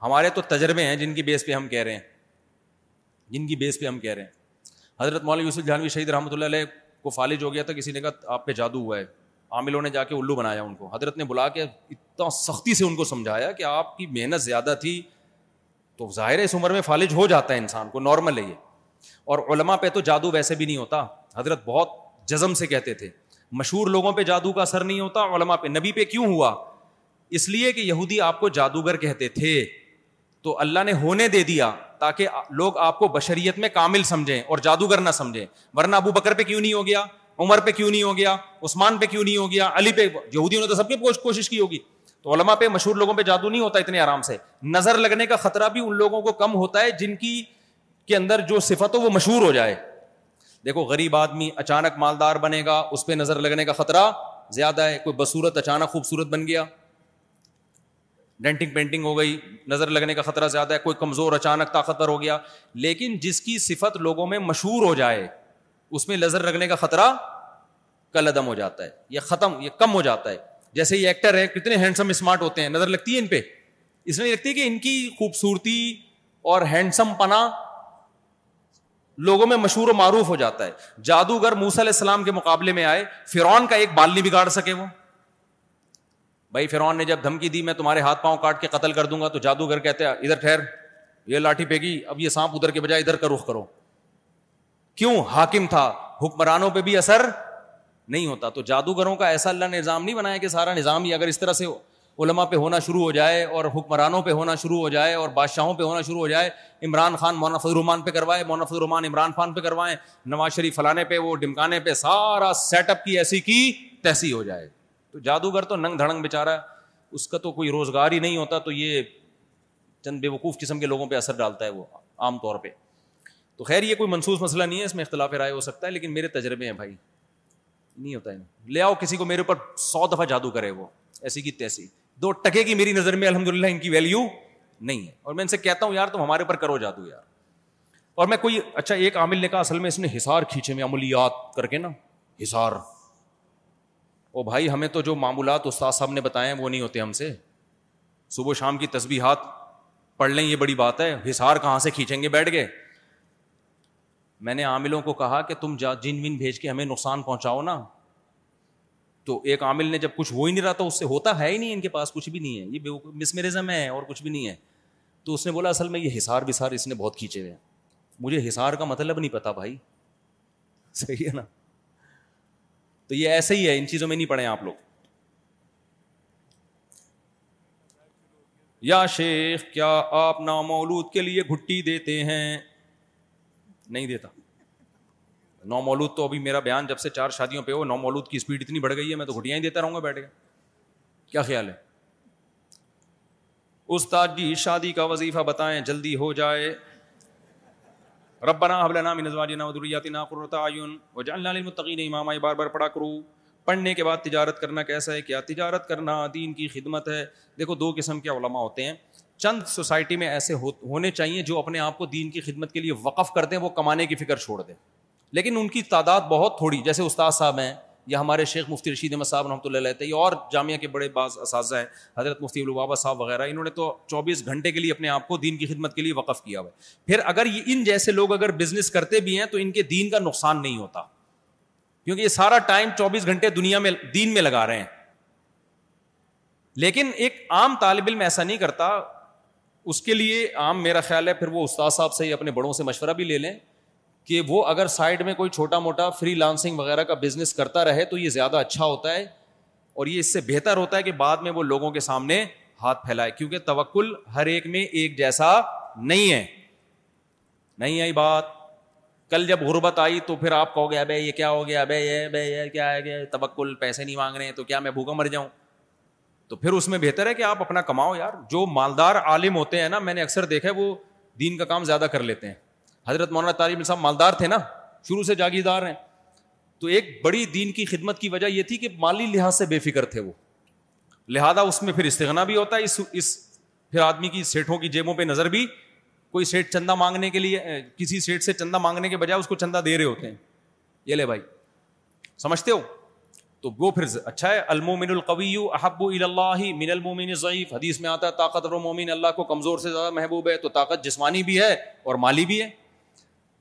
ہمارے تو تجربے ہیں جن کی بیس پہ ہم کہہ رہے ہیں جن کی بیس پہ ہم کہہ رہے ہیں حضرت مولانا یوسف جہانوی شہید رحمۃ اللہ علیہ کو فالج ہو گیا تھا کسی نے کہا آپ پہ جادو ہوا ہے عاملوں نے جا کے الو بنایا ان کو حضرت نے بلا کے اتنا سختی سے ان کو سمجھایا کہ آپ کی محنت زیادہ تھی تو ظاہر ہے اس عمر میں فالج ہو جاتا ہے انسان کو نارمل ہے یہ اور علما پہ تو جادو ویسے بھی نہیں ہوتا حضرت بہت جزم سے کہتے تھے مشہور لوگوں پہ جادو کا اثر نہیں ہوتا علما پہ نبی پہ کیوں ہوا اس لیے کہ یہودی آپ کو جادوگر کہتے تھے تو اللہ نے ہونے دے دیا تاکہ لوگ آپ کو بشریت میں کامل سمجھیں اور جادوگر نہ سمجھیں ورنہ ابو بکر پہ کیوں نہیں ہو گیا عمر پہ کیوں نہیں ہو گیا عثمان پہ کیوں نہیں ہو گیا علی پہ یہودیوں نے تو سب کی کوشش کی ہوگی تو علما پہ مشہور لوگوں پہ جادو نہیں ہوتا اتنے آرام سے نظر لگنے کا خطرہ بھی ان لوگوں کو کم ہوتا ہے جن کی کے اندر جو صفت ہو وہ مشہور ہو جائے دیکھو غریب آدمی اچانک مالدار بنے گا اس پہ نظر لگنے کا خطرہ زیادہ ہے کوئی بصورت اچانک خوبصورت بن گیا ڈینٹنگ پینٹنگ ہو گئی نظر لگنے کا خطرہ زیادہ ہے کوئی کمزور اچانک طاقتور ہو گیا لیکن جس کی صفت لوگوں میں مشہور ہو جائے اس میں نظر لگنے کا خطرہ کل عدم ہو جاتا ہے یہ ختم یہ کم ہو جاتا ہے جیسے یہ ایکٹر ہیں کتنے ہینڈسم اسمارٹ ہوتے ہیں نظر لگتی ہے ان پہ اس میں لگتی ہے کہ ان کی خوبصورتی اور ہینڈسم پنا لوگوں میں مشہور و معروف ہو جاتا ہے جادوگر علیہ السلام کے مقابلے میں آئے فرون کا ایک بال نہیں بگاڑ سکے وہ بھائی فرون نے جب دھمکی دی میں تمہارے ہاتھ پاؤں کاٹ کے قتل کر دوں گا تو جادوگر کہتے ہیں ادھر ٹھہر یہ لاٹھی پھینکی اب یہ سانپ ادھر کے بجائے ادھر کا رخ کرو کیوں حاکم تھا حکمرانوں پہ بھی اثر نہیں ہوتا تو جادوگروں کا ایسا اللہ نے نظام نہیں بنایا کہ سارا نظام ہی اگر اس طرح سے ہو علما پہ ہونا شروع ہو جائے اور حکمرانوں پہ ہونا شروع ہو جائے اور بادشاہوں پہ ہونا شروع ہو جائے عمران خان مولانا فضل الرحمان پہ کروائے مولانا فضل الرحمان عمران خان پہ کروائے نواز شریف فلانے پہ وہ ڈمکانے پہ سارا سیٹ اپ کی ایسی کی تحسی ہو جائے تو جادوگر تو ننگ دھڑنگ بے چارہ اس کا تو کوئی روزگار ہی نہیں ہوتا تو یہ چند بے وقوف قسم کے لوگوں پہ اثر ڈالتا ہے وہ عام طور پہ تو خیر یہ کوئی منصوص مسئلہ نہیں ہے اس میں اختلاف رائے ہو سکتا ہے لیکن میرے تجربے ہیں بھائی نہیں ہوتا ہے لے آؤ کسی کو میرے اوپر سو دفعہ جادو کرے وہ ایسی کی تحسی دو ٹکے کی میری نظر میں الحمد للہ ان کی ویلو نہیں ہے اور میں ان سے کہتا ہوں یار تم ہمارے اوپر کرو جادو یار اور میں کوئی اچھا ایک عامل نے کہا اصل میں اس نے حسار کھینچے میں امولیات کر کے نا حسار او بھائی ہمیں تو جو معمولات استاد صاحب نے بتائے وہ نہیں ہوتے ہم سے صبح شام کی تصبیحات پڑھ لیں یہ بڑی بات ہے حسار کہاں سے کھینچیں گے بیٹھ گئے میں نے عاملوں کو کہا کہ تم جن ون بھیج کے ہمیں نقصان پہنچاؤ نا تو ایک عامل نے جب کچھ ہو ہی نہیں رہا تو اس سے ہوتا ہے ہی نہیں ان کے پاس کچھ بھی نہیں ہے یہ ہے اور کچھ بھی نہیں ہے تو اس نے بولا اصل میں یہ حسار بسار اس نے بہت کھینچے ہوئے ہیں مجھے حسار کا مطلب نہیں پتا بھائی صحیح ہے نا تو یہ ایسے ہی ہے ان چیزوں میں نہیں پڑھے آپ لوگ یا شیخ کیا آپ نامولود کے لیے گھٹی دیتے ہیں نہیں دیتا نو مولود تو ابھی میرا بیان جب سے چار شادیوں پہ ہو نو مولود کی اسپیڈ اتنی بڑھ گئی ہے میں تو گھٹیاں ہی دیتا رہوں گا بیٹھے کیا خیال ہے استاد جی شادی کا وظیفہ بتائیں جلدی ہو جائے ربنا رب اللہ بار بار پڑھا کرو پڑھنے کے بعد تجارت کرنا کیسا ہے کیا تجارت کرنا دین کی خدمت ہے دیکھو دو قسم کے علماء ہوتے ہیں چند سوسائٹی میں ایسے ہونے چاہیے جو اپنے آپ کو دین کی خدمت کے لیے وقف کر دیں وہ کمانے کی فکر چھوڑ دیں لیکن ان کی تعداد بہت تھوڑی جیسے استاد صاحب ہیں یا ہمارے شیخ مفتی رشید احمد صاحب رحمۃ اللہ علیہ اور جامعہ کے بڑے بعض اساتذہ ہیں حضرت مفتی البابا صاحب وغیرہ انہوں نے تو چوبیس گھنٹے کے لیے اپنے آپ کو دین کی خدمت کے لیے وقف کیا ہوا ہے پھر اگر یہ ان جیسے لوگ اگر بزنس کرتے بھی ہیں تو ان کے دین کا نقصان نہیں ہوتا کیونکہ یہ سارا ٹائم چوبیس گھنٹے دنیا میں دین میں لگا رہے ہیں لیکن ایک عام طالب علم ایسا نہیں کرتا اس کے لیے عام میرا خیال ہے پھر وہ استاد صاحب سے اپنے بڑوں سے مشورہ بھی لے لیں کہ وہ اگر سائڈ میں کوئی چھوٹا موٹا فری لانسنگ وغیرہ کا بزنس کرتا رہے تو یہ زیادہ اچھا ہوتا ہے اور یہ اس سے بہتر ہوتا ہے کہ بعد میں وہ لوگوں کے سامنے ہاتھ پھیلائے کیونکہ توکل ہر ایک میں ایک جیسا نہیں ہے نہیں آئی بات کل جب غربت آئی تو پھر آپ کہو گے ابے یہ کیا ہو گیا ابے یہ یہ کیا ہے گیا توکل پیسے نہیں مانگ رہے تو کیا میں بھوکا مر جاؤں تو پھر اس میں بہتر ہے کہ آپ اپنا کماؤ یار جو مالدار عالم ہوتے ہیں نا میں نے اکثر دیکھا ہے وہ دین کا کام زیادہ کر لیتے ہیں حضرت مولانا طار صاحب مالدار تھے نا شروع سے جاگیردار ہیں تو ایک بڑی دین کی خدمت کی وجہ یہ تھی کہ مالی لحاظ سے بے فکر تھے وہ لہذا اس میں پھر استغنا بھی ہوتا ہے اس اس پھر آدمی کی سیٹھوں کی جیبوں پہ نظر بھی کوئی سیٹ چندہ مانگنے کے لیے کسی سیٹ سے چندہ مانگنے کے بجائے اس کو چندہ دے رہے ہوتے ہیں یہ لے بھائی سمجھتے ہو تو وہ پھر اچھا ہے المومن القوی احبو الا من المومن ضعیف حدیث میں آتا ہے طاقت مومن اللہ کو کمزور سے زیادہ محبوب ہے تو طاقت جسمانی بھی ہے اور مالی بھی ہے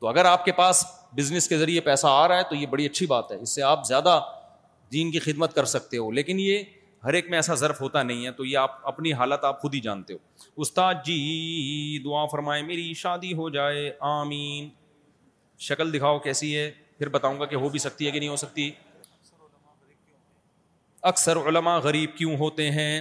تو اگر آپ کے پاس بزنس کے ذریعے پیسہ آ رہا ہے تو یہ بڑی اچھی بات ہے اس سے آپ زیادہ دین کی خدمت کر سکتے ہو لیکن یہ ہر ایک میں ایسا ظرف ہوتا نہیں ہے تو یہ آپ اپنی حالت آپ خود ہی جانتے ہو استاد جی دعا فرمائے میری شادی ہو جائے آمین شکل دکھاؤ کیسی ہے پھر بتاؤں گا کہ ہو بھی سکتی ہے کہ نہیں ہو سکتی اکثر غریب کیوں اکثر علماء غریب کیوں ہوتے ہیں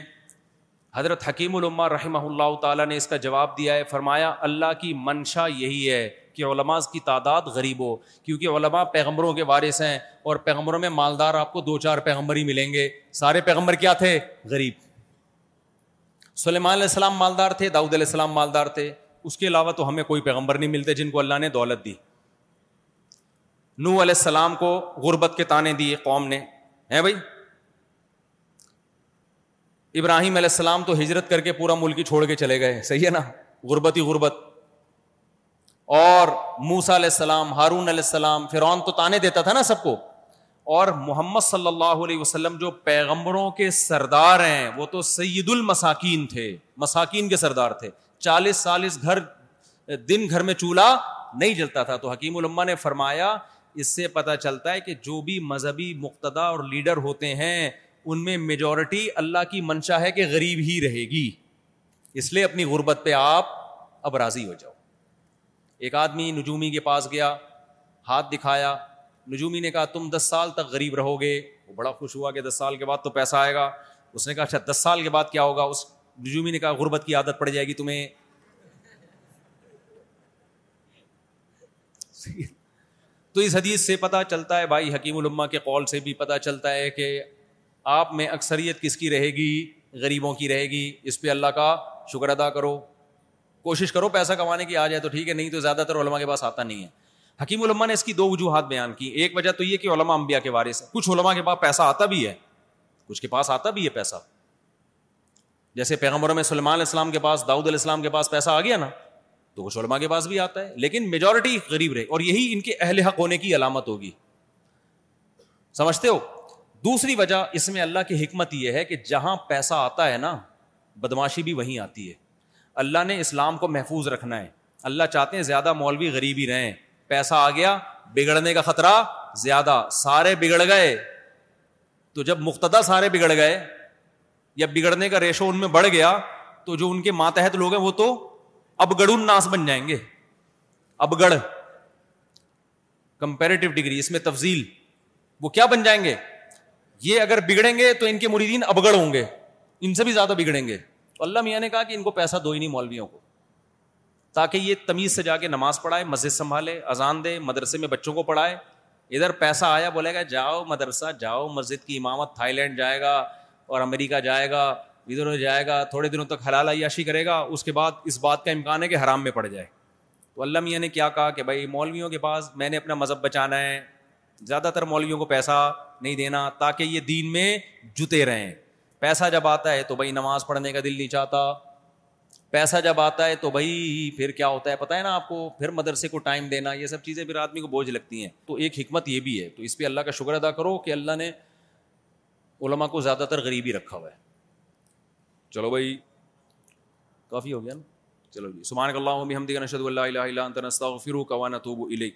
حضرت حکیم العمٰ رحمہ اللہ تعالیٰ نے اس کا جواب دیا ہے فرمایا اللہ کی منشا یہی ہے کہ علماء کی تعداد غریب ہو کیونکہ علماء پیغمبروں کے وارث ہیں اور پیغمبروں میں مالدار آپ کو دو چار پیغمبر ہی ملیں گے سارے پیغمبر کیا تھے غریب سلیمان علیہ السلام مالدار تھے داؤد علیہ السلام مالدار تھے اس کے علاوہ تو ہمیں کوئی پیغمبر نہیں ملتے جن کو اللہ نے دولت دی نو علیہ السلام کو غربت کے تانے دیے قوم نے ہیں بھائی ابراہیم علیہ السلام تو ہجرت کر کے پورا ملک ہی چھوڑ کے چلے گئے صحیح ہے نا غربت ہی موسا علیہ السلام ہارون علیہ السلام فرعون تو تانے دیتا تھا نا سب کو اور محمد صلی اللہ علیہ وسلم جو پیغمبروں کے سردار ہیں وہ تو سید المساکین تھے مساکین کے سردار تھے چالیس سالس گھر دن گھر میں چولہا نہیں جلتا تھا تو حکیم علماء نے فرمایا اس سے پتہ چلتا ہے کہ جو بھی مذہبی مقتدا اور لیڈر ہوتے ہیں ان میں میجورٹی اللہ کی منشا ہے کہ غریب ہی رہے گی اس لیے اپنی غربت پہ آپ اب راضی ہو جاؤ ایک آدمی نجومی کے پاس گیا ہاتھ دکھایا نجومی نے کہا تم دس سال تک غریب رہو گے وہ بڑا خوش ہوا کہ دس سال کے بعد تو پیسہ آئے گا اس نے کہا اچھا دس سال کے بعد کیا ہوگا اس نجومی نے کہا غربت کی عادت پڑ جائے گی تمہیں تو اس حدیث سے پتا چلتا ہے بھائی حکیم الما کے قول سے بھی پتہ چلتا ہے کہ آپ میں اکثریت کس کی رہے گی غریبوں کی رہے گی اس پہ اللہ کا شکر ادا کرو کوشش کرو پیسہ کمانے کی آ جائے تو ٹھیک ہے نہیں تو زیادہ تر علماء کے پاس آتا نہیں ہے حکیم علماء نے اس کی دو وجوہات بیان کی ایک وجہ تو یہ کہ علماء انبیاء کے وارث ہیں کچھ علماء کے پاس پیسہ آتا بھی ہے کچھ کے پاس آتا بھی ہے پیسہ جیسے میں سلمان علیہ السلام کے پاس داؤد علیہ السلام کے پاس پیسہ آ گیا نا تو کچھ علماء کے پاس بھی آتا ہے لیکن میجورٹی غریب رہے اور یہی ان کے اہل حق ہونے کی علامت ہوگی سمجھتے ہو دوسری وجہ اس میں اللہ کی حکمت یہ ہے کہ جہاں پیسہ آتا ہے نا بدماشی بھی وہیں آتی ہے اللہ نے اسلام کو محفوظ رکھنا ہے اللہ چاہتے ہیں زیادہ مولوی غریب ہی رہیں پیسہ آ گیا بگڑنے کا خطرہ زیادہ سارے بگڑ گئے تو جب مقتدا سارے بگڑ گئے یا بگڑنے کا ریشو ان میں بڑھ گیا تو جو ان کے ماتحت لوگ ہیں وہ تو اب گڑ ناس بن جائیں گے اب گڑھ کمپیریٹو ڈگری اس میں تفضیل وہ کیا بن جائیں گے یہ اگر بگڑیں گے تو ان کے مریدین ابگڑ ہوں گے ان سے بھی زیادہ بگڑیں گے تو اللہ میاں نے کہا کہ ان کو پیسہ دو ہی نہیں مولویوں کو تاکہ یہ تمیز سے جا کے نماز پڑھائے مسجد سنبھالے اذان دے مدرسے میں بچوں کو پڑھائے ادھر پیسہ آیا بولے گا جاؤ مدرسہ جاؤ مسجد کی امامت تھائی لینڈ جائے گا اور امریکہ جائے گا ادھر جائے گا تھوڑے دنوں تک حلال عیاشی کرے گا اس کے بعد اس بات کا امکان ہے کہ حرام میں پڑ جائے تو علامہ میاں نے کیا کہا کہ بھائی مولویوں کے پاس میں نے اپنا مذہب بچانا ہے زیادہ تر مولویوں کو پیسہ نہیں دینا تاکہ یہ دین میں جتے رہیں پیسہ جب آتا ہے تو بھائی نماز پڑھنے کا دل نہیں چاہتا پیسہ جب آتا ہے تو بھائی پھر کیا ہوتا ہے پتہ ہے نا آپ کو پھر مدرسے کو ٹائم دینا یہ سب چیزیں پھر آدمی کو بوجھ لگتی ہیں تو ایک حکمت یہ بھی ہے تو اس پہ اللہ کا شکر ادا کرو کہ اللہ نے علماء کو زیادہ تر غریبی رکھا ہوا ہے چلو بھائی کافی ہو گیا نا چلو جی سمان اللہ ہم اللہ اللہ نشہ قوانت ہو بو الیک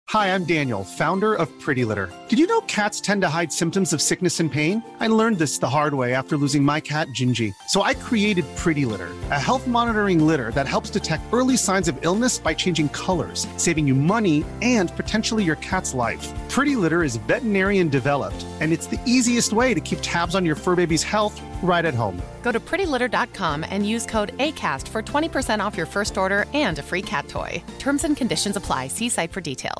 Hi, I'm Daniel, founder of Pretty Litter. Did you know cats tend to hide symptoms of sickness and pain? I learned this the hard way after losing my cat, Gingy. So I created Pretty Litter, a health monitoring litter that helps detect early signs of illness by changing colors, saving you money and potentially your cat's life. Pretty Litter is veterinarian developed, and it's the easiest way to keep tabs on your fur baby's health right at home. Go to prettylitter.com and use code ACAST for 20% off your first order and a free cat toy. Terms and conditions apply. See site for details.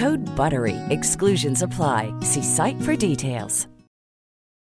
ہڈ بر وی ایسکلوژ افلائی see site for this